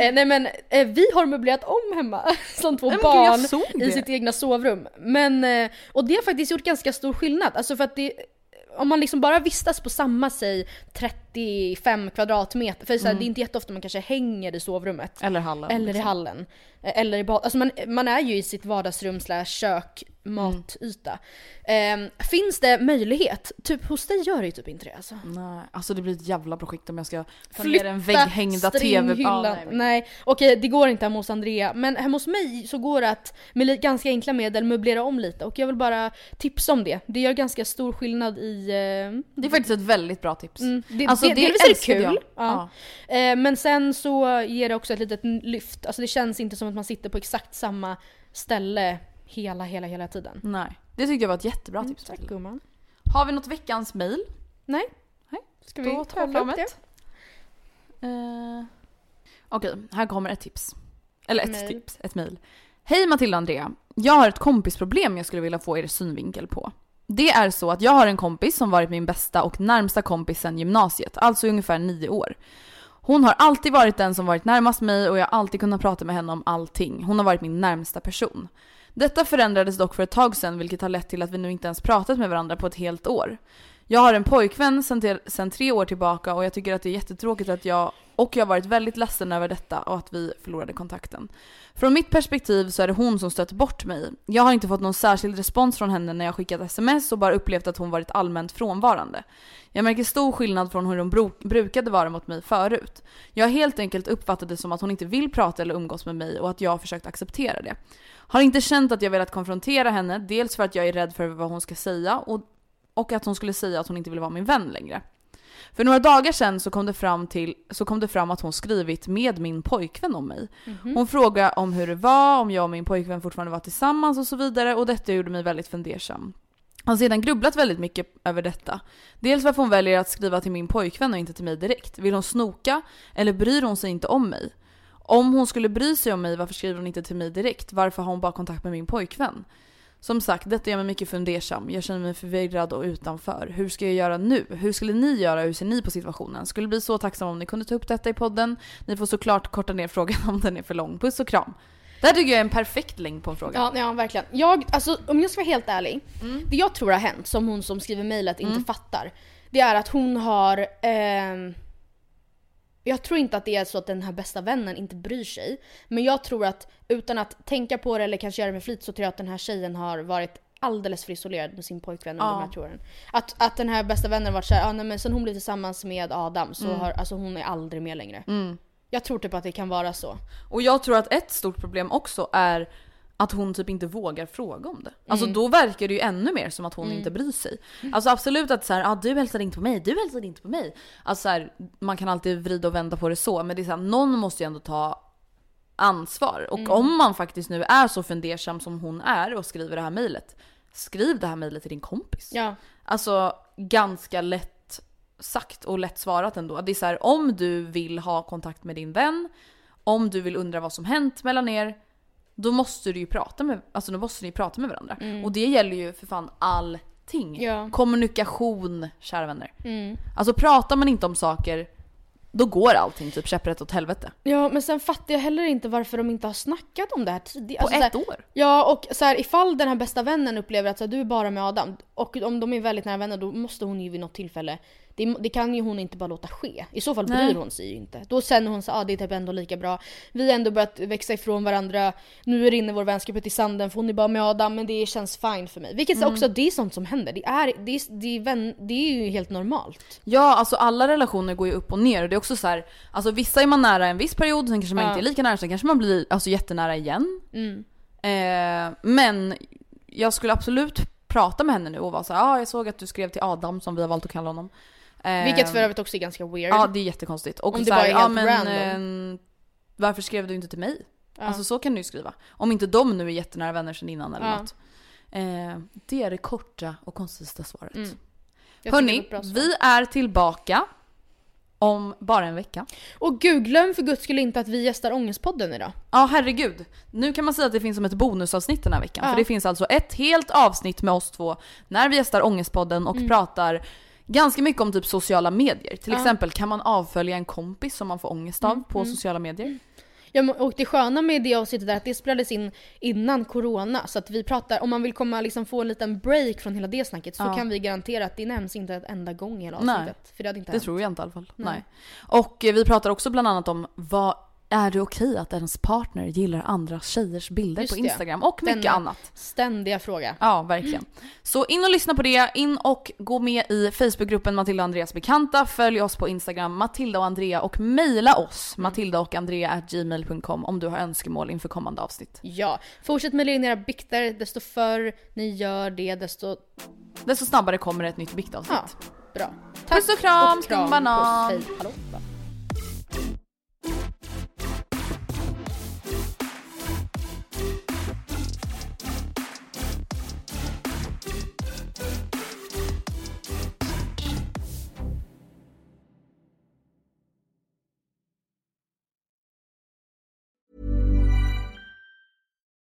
Eh, nej men eh, vi har möblerat om hemma <laughs> som två Nej, barn i sitt egna sovrum. Men, eh, och det har faktiskt gjort ganska stor skillnad. Alltså för att det, om man liksom bara vistas på samma, säg 35 kvadratmeter, för så här, det är inte jätteofta man kanske hänger i sovrummet. Eller hallen. Eller i liksom. hallen. Eh, Eller i bad. Alltså man, man är ju i sitt vardagsrum slash kök, matyta. Ehm, finns det möjlighet? Typ hos dig gör det ju typ inte det alltså. Nej, alltså det blir ett jävla projekt om jag ska ta ner en vägghängda TV. Ja, nej, nej, okej det går inte hemma hos Andrea. Men hemma hos mig så går det att med ganska enkla medel möblera om lite. Och jag vill bara tipsa om det. Det gör ganska stor skillnad i... eh, Det är faktiskt ett väldigt bra tips. Mm, det, Alltså, det, det delvis är det kul. jag. Ja. Eh, men sen så ger det också ett litet lyft. Alltså det känns inte som att man sitter på exakt samma ställe hela, hela, hela tiden. Nej, det tyckte jag var ett jättebra Mm, tips. tack gumman. Har vi något veckans mail? Nej. Nej. Ska vi Då tar upp det. Eh, Okej, här kommer ett tips. Eller ett Mail. tips, ett mail. Hej Matilda och Andrea. Jag har ett kompisproblem jag skulle vilja få er synvinkel på. Det är så att jag har en kompis som varit min bästa och närmsta kompis sedan gymnasiet, alltså i ungefär nio år. Hon har alltid varit den som varit närmast mig och jag har alltid kunnat prata med henne om allting. Hon har varit min närmsta person. Detta förändrades dock för ett tag sedan vilket har lett till att vi nu inte ens pratat med varandra på ett helt år. Jag har en pojkvän sen till, sen tre år tillbaka och jag tycker att det är jättetråkigt att jag och jag har varit väldigt ledsen över detta och att vi förlorade kontakten. Från mitt perspektiv så är det hon som stött bort mig. Jag har inte fått någon särskild respons från henne när jag skickat sms och bara upplevt att hon varit allmänt frånvarande. Jag märker stor skillnad från hur hon bro- brukade vara mot mig förut. Jag har helt enkelt uppfattat det som att hon inte vill prata eller umgås med mig och att jag har försökt acceptera det. Har inte känt att jag velat konfrontera henne, dels för att jag är rädd för vad hon ska säga och, och att hon skulle säga att hon inte vill vara min vän längre. För några dagar sedan så kom, det fram till, så kom det fram att hon skrivit med min pojkvän om mig. Hon frågade om hur det var, om jag och min pojkvän fortfarande var tillsammans och så vidare och detta gjorde mig väldigt fundersam. Jag har sedan grubblat väldigt mycket över detta. Dels varför hon väljer att skriva till min pojkvän och inte till mig direkt. Vill hon snoka? Eller bryr hon sig inte om mig? Om hon skulle bry sig om mig, varför skriver hon inte till mig direkt? Varför har hon bara kontakt med min pojkvän? Som sagt, detta gör mig mycket fundersam. Jag känner mig förvirrad och utanför. Hur ska jag göra nu? Hur skulle ni göra? Hur ser ni på situationen? Skulle bli så tacksam om ni kunde ta upp detta i podden. Ni får såklart korta ner frågan <laughs> om den är för lång. Puss och kram. Det här tycker jag är en perfekt längd på en fråga. Ja, ja verkligen. Jag, alltså, om jag ska vara helt ärlig. Det jag tror har hänt, som hon som skriver mejlet inte fattar. Det är att hon har... ehm, jag tror inte att det är så att den här bästa vännen inte bryr sig. Men jag tror att utan att tänka på det eller kanske göra det med flit så tror jag att den här tjejen har varit alldeles för isolerad med sin pojkvän under Ja. de här tre åren. Att, att den här bästa vännen har varit såhär, ah, nej, men sen hon blev tillsammans med Adam så har alltså hon är aldrig med längre. Jag tror typ att det kan vara så. Och jag tror att ett stort problem också är att hon typ inte vågar fråga om det. Alltså då verkar det ju ännu mer som att hon inte bryr sig. Alltså absolut att såhär, ah, du hälsade inte på mig, du hälsade inte på mig. Alltså så här, man kan alltid vrida och vända på det så, men det är såhär, någon måste ju ändå ta ansvar. Och om man faktiskt nu är så fundersam som hon är och skriver det här mejlet, skriv det här mejlet till din kompis. Ja. Alltså ganska lätt sagt och lätt svarat ändå. Det är så här, om du vill ha kontakt med din vän, om du vill undra vad som hänt mellan er, då måste du ju prata med, alltså då måste ni prata med varandra. Och det gäller ju för fan allting. Ja. Kommunikation, kära vänner. Mm. Alltså pratar man inte om saker, då går allting typ käpprätt åt helvete. Ja men sen fattar jag heller inte varför de inte har snackat om det här tidigare. På Alltså, så ett här, år. Ja och så här, ifall den här bästa vännen upplever att så här, du är bara med Adam och om de är väldigt nära vänner då måste hon ju vid något tillfälle det, det kan ju hon inte bara låta ske. I så fall Nej. bryr hon sig ju inte. Då känner hon så ah, det är typ ändå lika bra. Vi har ändå börjat växa ifrån varandra. Nu rinner vår vänskap ut i sanden för hon är bara med Adam men det känns fine för mig. Vilket Mm. också, det är sånt som händer. Det är, det, är, det, är vän, det är ju helt normalt. Ja, alltså alla relationer går ju upp och ner och det är också så här, alltså vissa är man nära en viss period, sen kanske man Ja. inte är lika nära, sen kanske man blir alltså, jättenära igen. Mm. Eh, men jag skulle absolut prata med henne nu och vara så här, ah, jag såg att du skrev till Adam som vi har valt att kalla honom. Vilket för övrigt också är ganska weird. Ja, det är jättekonstigt. Och Om det så här, bara är ja, helt men, random. eh, varför skrev du inte till mig? Ja. Alltså så kan du ju skriva. Om inte de nu är jättenära vänner sedan innan eller Ja. något. Eh, det är det korta och koncisa svaret. Mm. Jag tycker det var Hörni, ett bra svar. vi är tillbaka om bara en vecka. Och gud, glöm för guds skull inte att vi gästar Ångestpodden idag. Ja herregud. Nu kan man säga att det finns som ett bonusavsnitt den här veckan. Ja. För det finns alltså ett helt avsnitt med oss två när vi gästar Ångestpodden och pratar ganska mycket om typ sociala medier. Till Ja. exempel kan man avfölja en kompis som man får ångest av på sociala medier? Ja, och det sköna med det avsnittet är att det spelades in innan corona. Så att vi pratar, om man vill komma liksom få en liten break från hela det snacket så Ja. kan vi garantera att det nämns inte ett enda gång i hela Nej. avsnittet. För det hade inte Det hänt. tror jag inte i alla fall. Nej. Nej. Och eh, vi pratar också bland annat om vad är det okej att ens partner gillar andra tjejers bilder Just på det. Instagram och mycket Denna annat. Ständiga fråga. Ja, verkligen. Så in och lyssna på det. In och gå med i Facebookgruppen Matilda och Andreas bekanta. Följ oss på Instagram, Matilda och Andrea och mejla oss, matilda och Andrea gmail.com om du har önskemål inför kommande avsnitt. Ja, fortsätt med in era bikter. Desto förr ni gör det, desto... Desto snabbare kommer ett nytt biktavsnitt. Ja, bra. Puss och kram, och skum banan. Puss, hej, hallå.